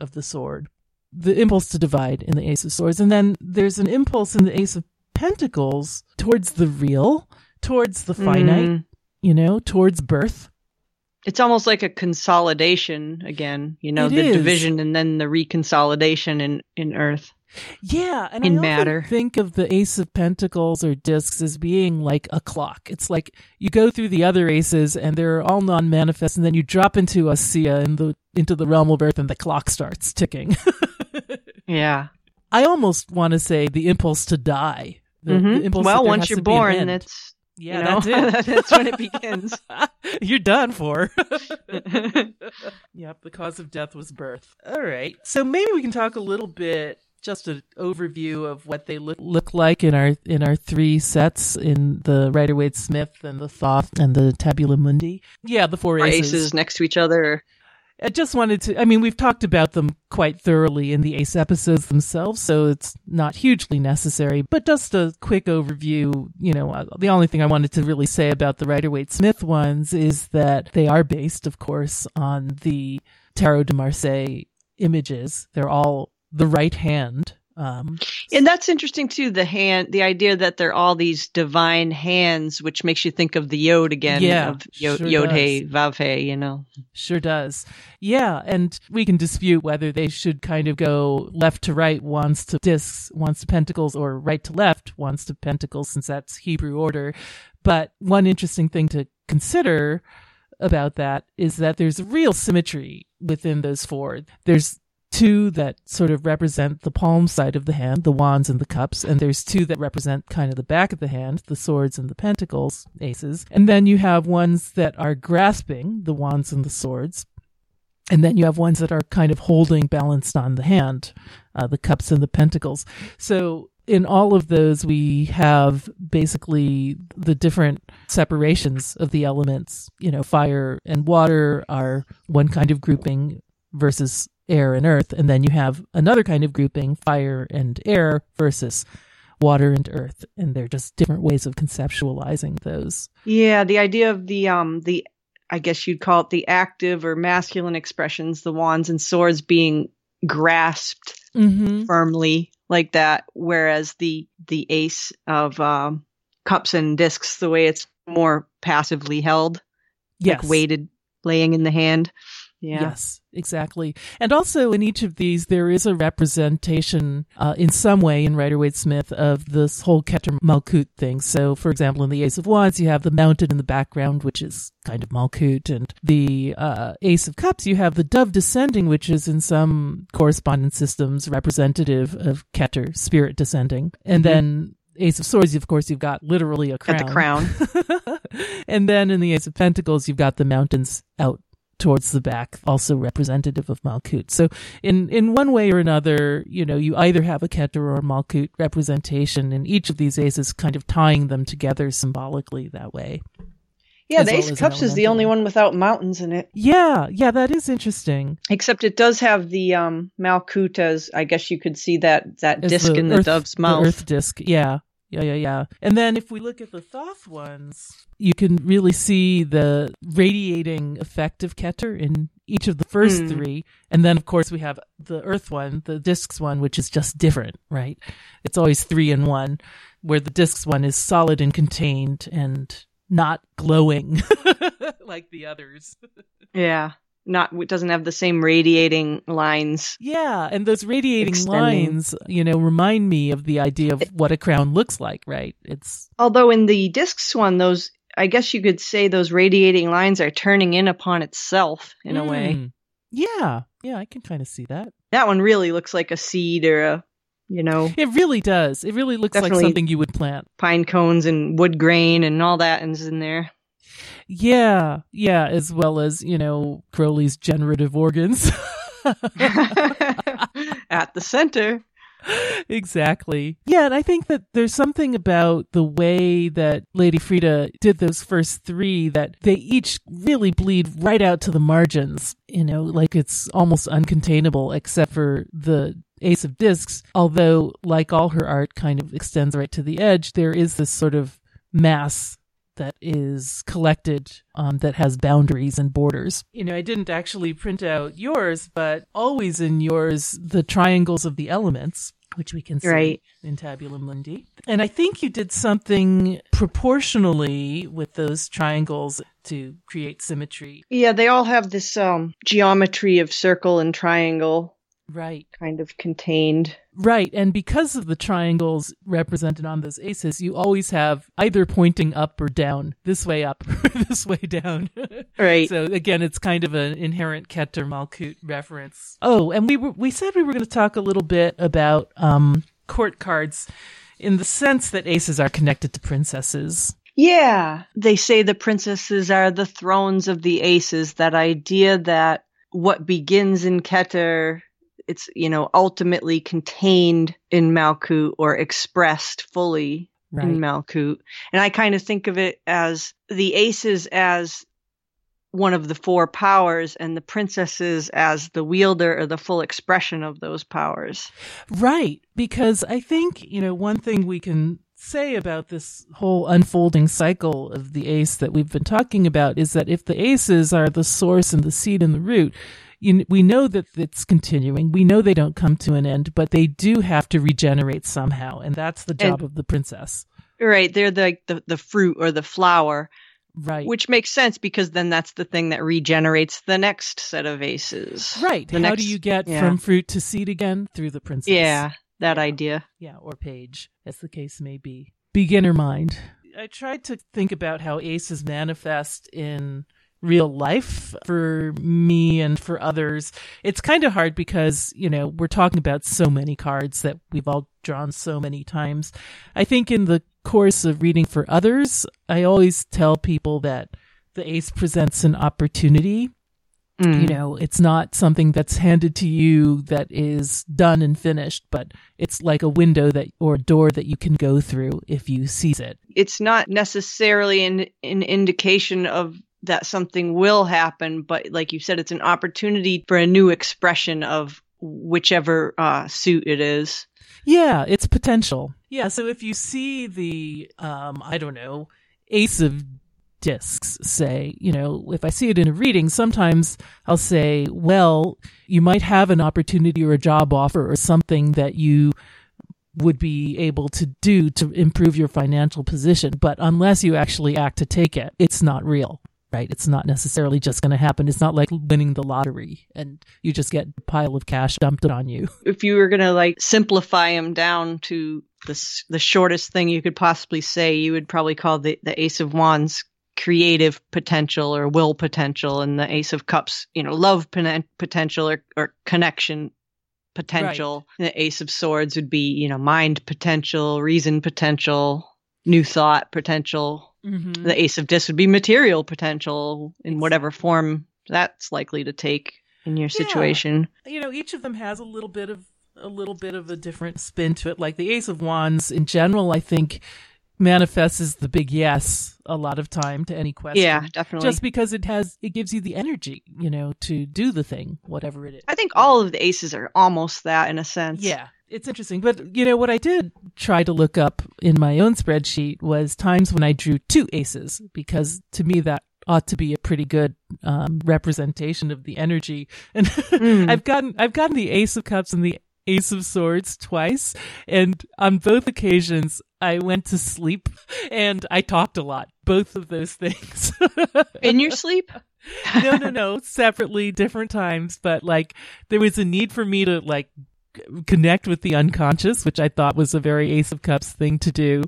of the sword. The impulse to divide in the Ace of Swords. And then there's an impulse in the Ace of Pentacles towards the real, towards the finite, mm. you know, towards birth it's almost like a consolidation again, you know, it the is. division and then the reconsolidation in, in Earth. Yeah, and in I matter. think of the Ace of Pentacles or discs as being like a clock. It's like you go through the other aces and they're all non-manifest, and then you drop into Asiyah in the into the realm of Earth, and the clock starts ticking. (laughs) yeah, I almost want to say the impulse to die. The, mm-hmm. the well, once you're born, it's yeah, you know? that's it. (laughs) that's when it begins. (laughs) You're done for. (laughs) yep, the cause of death was birth. All right. So maybe we can talk a little bit just an overview of what they look look like in our in our three sets in the Rider Waite Smith and the Thoth and the Tabula Mundi. Yeah, the four aces. aces next to each other. I just wanted to, I mean, we've talked about them quite thoroughly in the ACE episodes themselves, so it's not hugely necessary, but just a quick overview. You know, uh, the only thing I wanted to really say about the Rider Waite Smith ones is that they are based, of course, on the Tarot de Marseille images. They're all the right hand um, and that's interesting too. The hand, the idea that they're all these divine hands, which makes you think of the Yod again. Yeah, of Yod, sure Yod He, Vav He, you know. Sure does. Yeah, and we can dispute whether they should kind of go left to right, wands to discs, wands to pentacles, or right to left, wands to pentacles, since that's Hebrew order. But one interesting thing to consider about that is that there's real symmetry within those four. There's two that sort of represent the palm side of the hand, the wands and the cups, and there's two that represent kind of the back of the hand, the swords and the pentacles, aces. And then you have ones that are grasping, the wands and the swords. And then you have ones that are kind of holding balanced on the hand, uh, the cups and the pentacles. So in all of those, we have basically the different separations of the elements. You know, fire and water are one kind of grouping versus air and earth. And then you have another kind of grouping, fire and air versus water and earth. And they're just different ways of conceptualizing those. Yeah. The idea of the, um, the, I guess you'd call it the active or masculine expressions, the wands and swords being grasped mm-hmm. firmly like that. Whereas the, the ace of, um, cups and discs, the way it's more passively held, yes. like weighted, laying in the hand. Yeah. Yes, exactly. And also in each of these, there is a representation uh, in some way in Rider Waite Smith of this whole Keter Malkut thing. So, for example, in the Ace of Wands, you have the mountain in the background, which is kind of Malkut. And the uh, Ace of Cups, you have the dove descending, which is in some correspondence systems representative of Keter, spirit descending. And mm-hmm. then Ace of Swords, of course, you've got literally a crown. Got the crown. (laughs) and then in the Ace of Pentacles, you've got the mountains out towards the back, also representative of Malkut. So in, in one way or another, you know, you either have a Keter or a Malkut representation in each of these aces, kind of tying them together symbolically that way. Yeah, the Ace of Cups is the only one without mountains in it. Yeah, yeah, that is interesting. Except it does have the um, Malkut as I guess you could see that that disc in the Earth, dove's mouth. The Earth disc, yeah. Yeah, yeah, yeah. And then if we look at the Thoth ones, you can really see the radiating effect of Keter in each of the first mm. three. And then, of course, we have the Earth one, the discs one, which is just different, right? It's always three in one, where the discs one is solid and contained and not glowing (laughs) like the others. (laughs) yeah not it doesn't have the same radiating lines. Yeah, and those radiating extending. lines, you know, remind me of the idea of what a crown looks like, right? It's although in the discs one, those I guess you could say those radiating lines are turning in upon itself in mm. a way. Hmm. Yeah, yeah, I can kind of see that. That one really looks like a seed or a, you know. It really does. It really looks like something you would plant. Pine cones and wood grain and all that is in there. Yeah, yeah, as well as, you know, Crowley's generative organs. (laughs) At the center. Exactly. Yeah, and I think that there's something about the way that Lady Frieda did those first three that they each really bleed right out to the margins, you know, like it's almost uncontainable except for the Ace of Discs. Although, like all her art kind of extends right to the edge, there is this sort of mass that is collected um, that has boundaries and borders. You know, I didn't actually print out yours, but always in yours, the triangles of the elements, which we can see right. in Tabula Mundi. And I think you did something proportionally with those triangles to create symmetry. Yeah, they all have this um, geometry of circle and triangle Right. Kind of contained. Right. And because of the triangles represented on those aces, you always have either pointing up or down, this way up, (laughs) this way down. right. So again, it's kind of an inherent Keter Malkut reference. Oh, and we were, we said we were going to talk a little bit about, um, court cards in the sense that aces are connected to princesses. Yeah. They say the princesses are the thrones of the aces. That idea that what begins in Keter it's you know ultimately contained in Malkut or expressed fully right. in Malkut. And I kind of think of it as the aces as one of the four powers and the princesses as the wielder or the full expression of those powers. Right. Because I think, you know, one thing we can say about this whole unfolding cycle of the ace that we've been talking about is that if the aces are the source and the seed and the root, you, we know that it's continuing. We know they don't come to an end, but they do have to regenerate somehow, and that's the job and, of the princess. Right, they're the, the the fruit or the flower, right? Which makes sense because then that's the thing that regenerates the next set of aces. Right. The How next, do you get yeah. from fruit to seed again through the princess? Yeah, that idea. Yeah, or page, as the case may be. Beginner mind. I tried to think about how aces manifest in real life for me and for others. It's kind of hard because, you know, we're talking about so many cards that we've all drawn so many times. I think in the course of reading for others, I always tell people that the ace presents an opportunity. Mm. You know, it's not something that's handed to you that is done and finished, but it's like a window that or a door that you can go through if you seize it. It's not necessarily an, an indication of that something will happen, but like you said, it's an opportunity for a new expression of whichever uh, suit it is. Yeah, it's potential. Yeah, so if you see the, um, I don't know, ace of discs, say, you know, if I see it in a reading, sometimes I'll say, well, you might have an opportunity or a job offer or something that you would be able to do to improve your financial position. But unless you actually act to take it, it's not real right? It's not necessarily just going to happen. It's not like winning the lottery and you just get a pile of cash dumped on you. If you were going to like simplify them down to the, the shortest thing you could possibly say, you would probably call the, the Ace of Wands creative potential or will potential and the Ace of Cups, you know, love potential or, or connection potential. Right. The Ace of Swords would be, you know, mind potential, reason potential, new thought potential Mm-hmm. The ace of discs would be material potential in whatever form that's likely to take in your situation. Yeah. You know, each of them has a little bit of a little bit of a different spin to it. Like the Ace of Wands in general, I think manifests as the big yes a lot of time to any question. Yeah, definitely. Just because it has it gives you the energy, you know, to do the thing, whatever it is. I think all of the aces are almost that in a sense. Yeah. It's interesting. But you know what I did try to look up in my own spreadsheet was times when I drew two aces because to me that ought to be a pretty good um, representation of the energy. (laughs) And mm. I've gotten I've gotten the Ace of Cups and the Ace of Swords twice, and on both occasions I went to sleep and I talked a lot. Both of those things. (laughs) In your sleep? no, no, no. Separately, different times, but like there was a need for me to like connect with the unconscious, which I thought was a very Ace of Cups thing to do.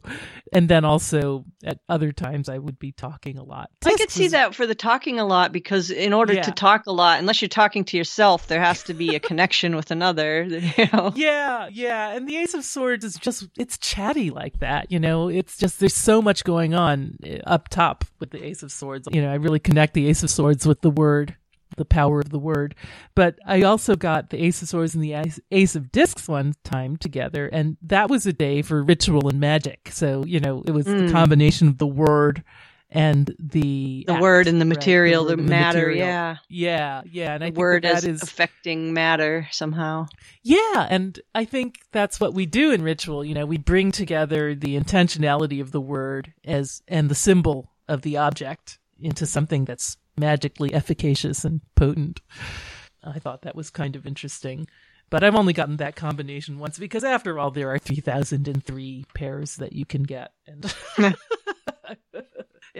And then also at other times I would be talking a lot. I could see that for the talking a lot because in order yeah. to talk a lot, unless you're talking to yourself, there has to be a connection with another. (laughs) You know? Yeah, yeah. And the Ace of Swords is just it's chatty like that, you know. It's just there's so much going on eh, up top with the Ace of Swords. You know, I really connect the Ace of Swords with the word the power of the word. But I also got the Ace of Swords and the Ace of Discs one time together, and that was a day for ritual and magic. So, you know, it was mm. the combination of the word and the the act, word and the material, right? the, the, matter, material. yeah, yeah, yeah. And the I word that, that is affecting matter somehow. Yeah, and I think that's what we do in ritual. You know, we bring together the intentionality of the word as and the symbol of the object into something that's magically efficacious and potent. I thought that was kind of interesting. But I've only gotten that combination once because after all there are 3003 pairs that you can get and (laughs)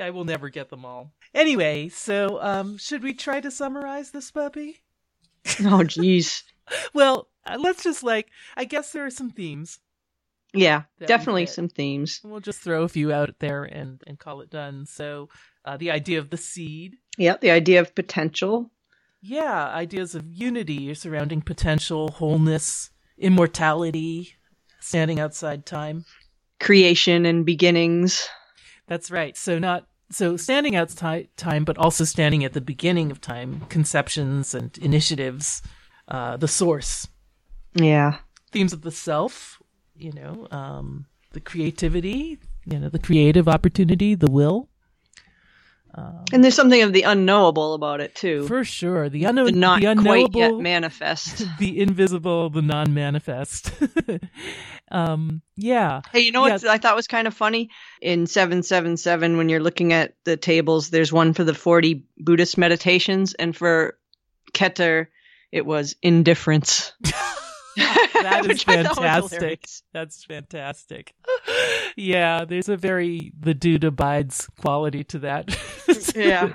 I will never get them all. Anyway, so um should we try to summarize this puppy? (laughs) Oh jeez. well, uh, let's just like I guess there are some themes. Yeah, definitely some themes. We'll just throw a few out there and and call it done. So, uh, the idea of the seed, yeah, the idea of potential. Yeah, ideas of unity surrounding potential, wholeness, immortality, standing outside time, creation and beginnings. That's right. So not so standing outside time, but also standing at the beginning of time, conceptions and initiatives, uh, the source. Yeah. Themes of the self, you know, um, the creativity, you know, the creative opportunity, the will. Um, and there's something of the unknowable about it too. For sure, the unknown, the not the quite yet manifest, (laughs) the invisible, the non-manifest. (laughs) um, yeah. Hey, you know what. I thought was kind of funny in seven seven seven when you're looking at the tables. There's one for the forty Buddhist meditations, and for Kether, it was indifference. (laughs) (laughs) that is fantastic. That's fantastic. Yeah, there's a very the dude abides quality to that. (laughs) yeah.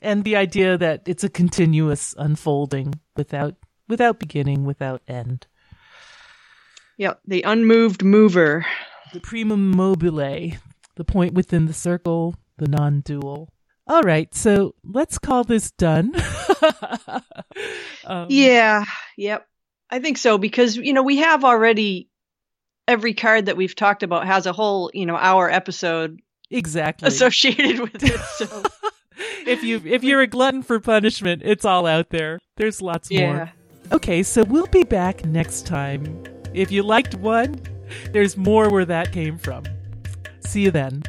and the idea that it's a continuous unfolding without without beginning, without end. Yeah, the unmoved mover. The primum mobile, the point within the circle, the non-dual. All right, so let's call this done. (laughs) um, yeah, yep. I think so because you know we have already every card that we've talked about has a whole you know hour episode exactly associated with it. (laughs) So if you if you're a glutton for punishment, it's all out there. There's lots yeah. more. Okay, so we'll be back next time. If you liked one, there's more where that came from. See you then.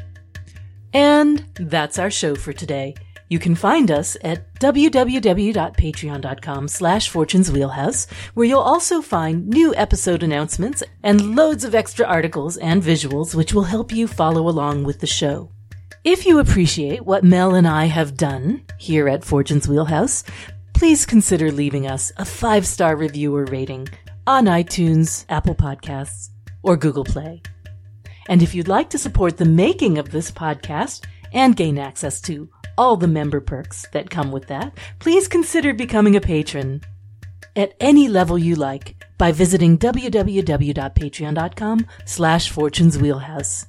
And that's our show for today. You can find us at www.patreon.com slash fortuneswheelhouse, where you'll also find new episode announcements and loads of extra articles and visuals which will help you follow along with the show. If you appreciate what Mel and I have done here at Fortune's Wheelhouse, please consider leaving us a five-star review or rating on iTunes, Apple Podcasts, or Google Play. And if you'd like to support the making of this podcast and gain access to all the member perks that come with that, please consider becoming a patron at any level you like by visiting www.patreon.com slash fortune's wheelhouse.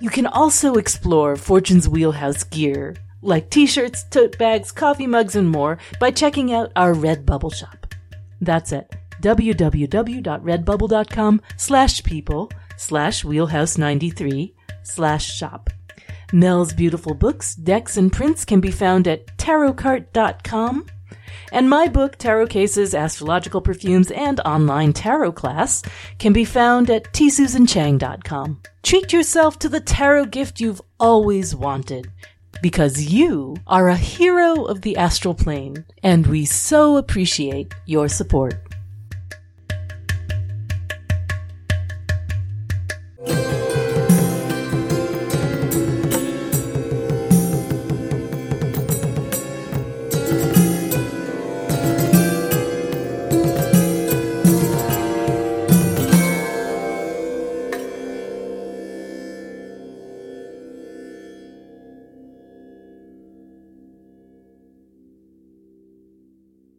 You can also explore Fortune's Wheelhouse gear, like t-shirts, tote bags, coffee mugs, and more by checking out our Redbubble shop. That's at www.redbubble.com slash people slash wheelhouse93 slash shop. Mel's beautiful books, decks, and prints can be found at tarotcart.com. And my book, Tarot Cases, Astrological Perfumes, and Online Tarot Class can be found at tsusanchang.com. Treat yourself to the tarot gift you've always wanted because you are a hero of the astral plane, and we so appreciate your support.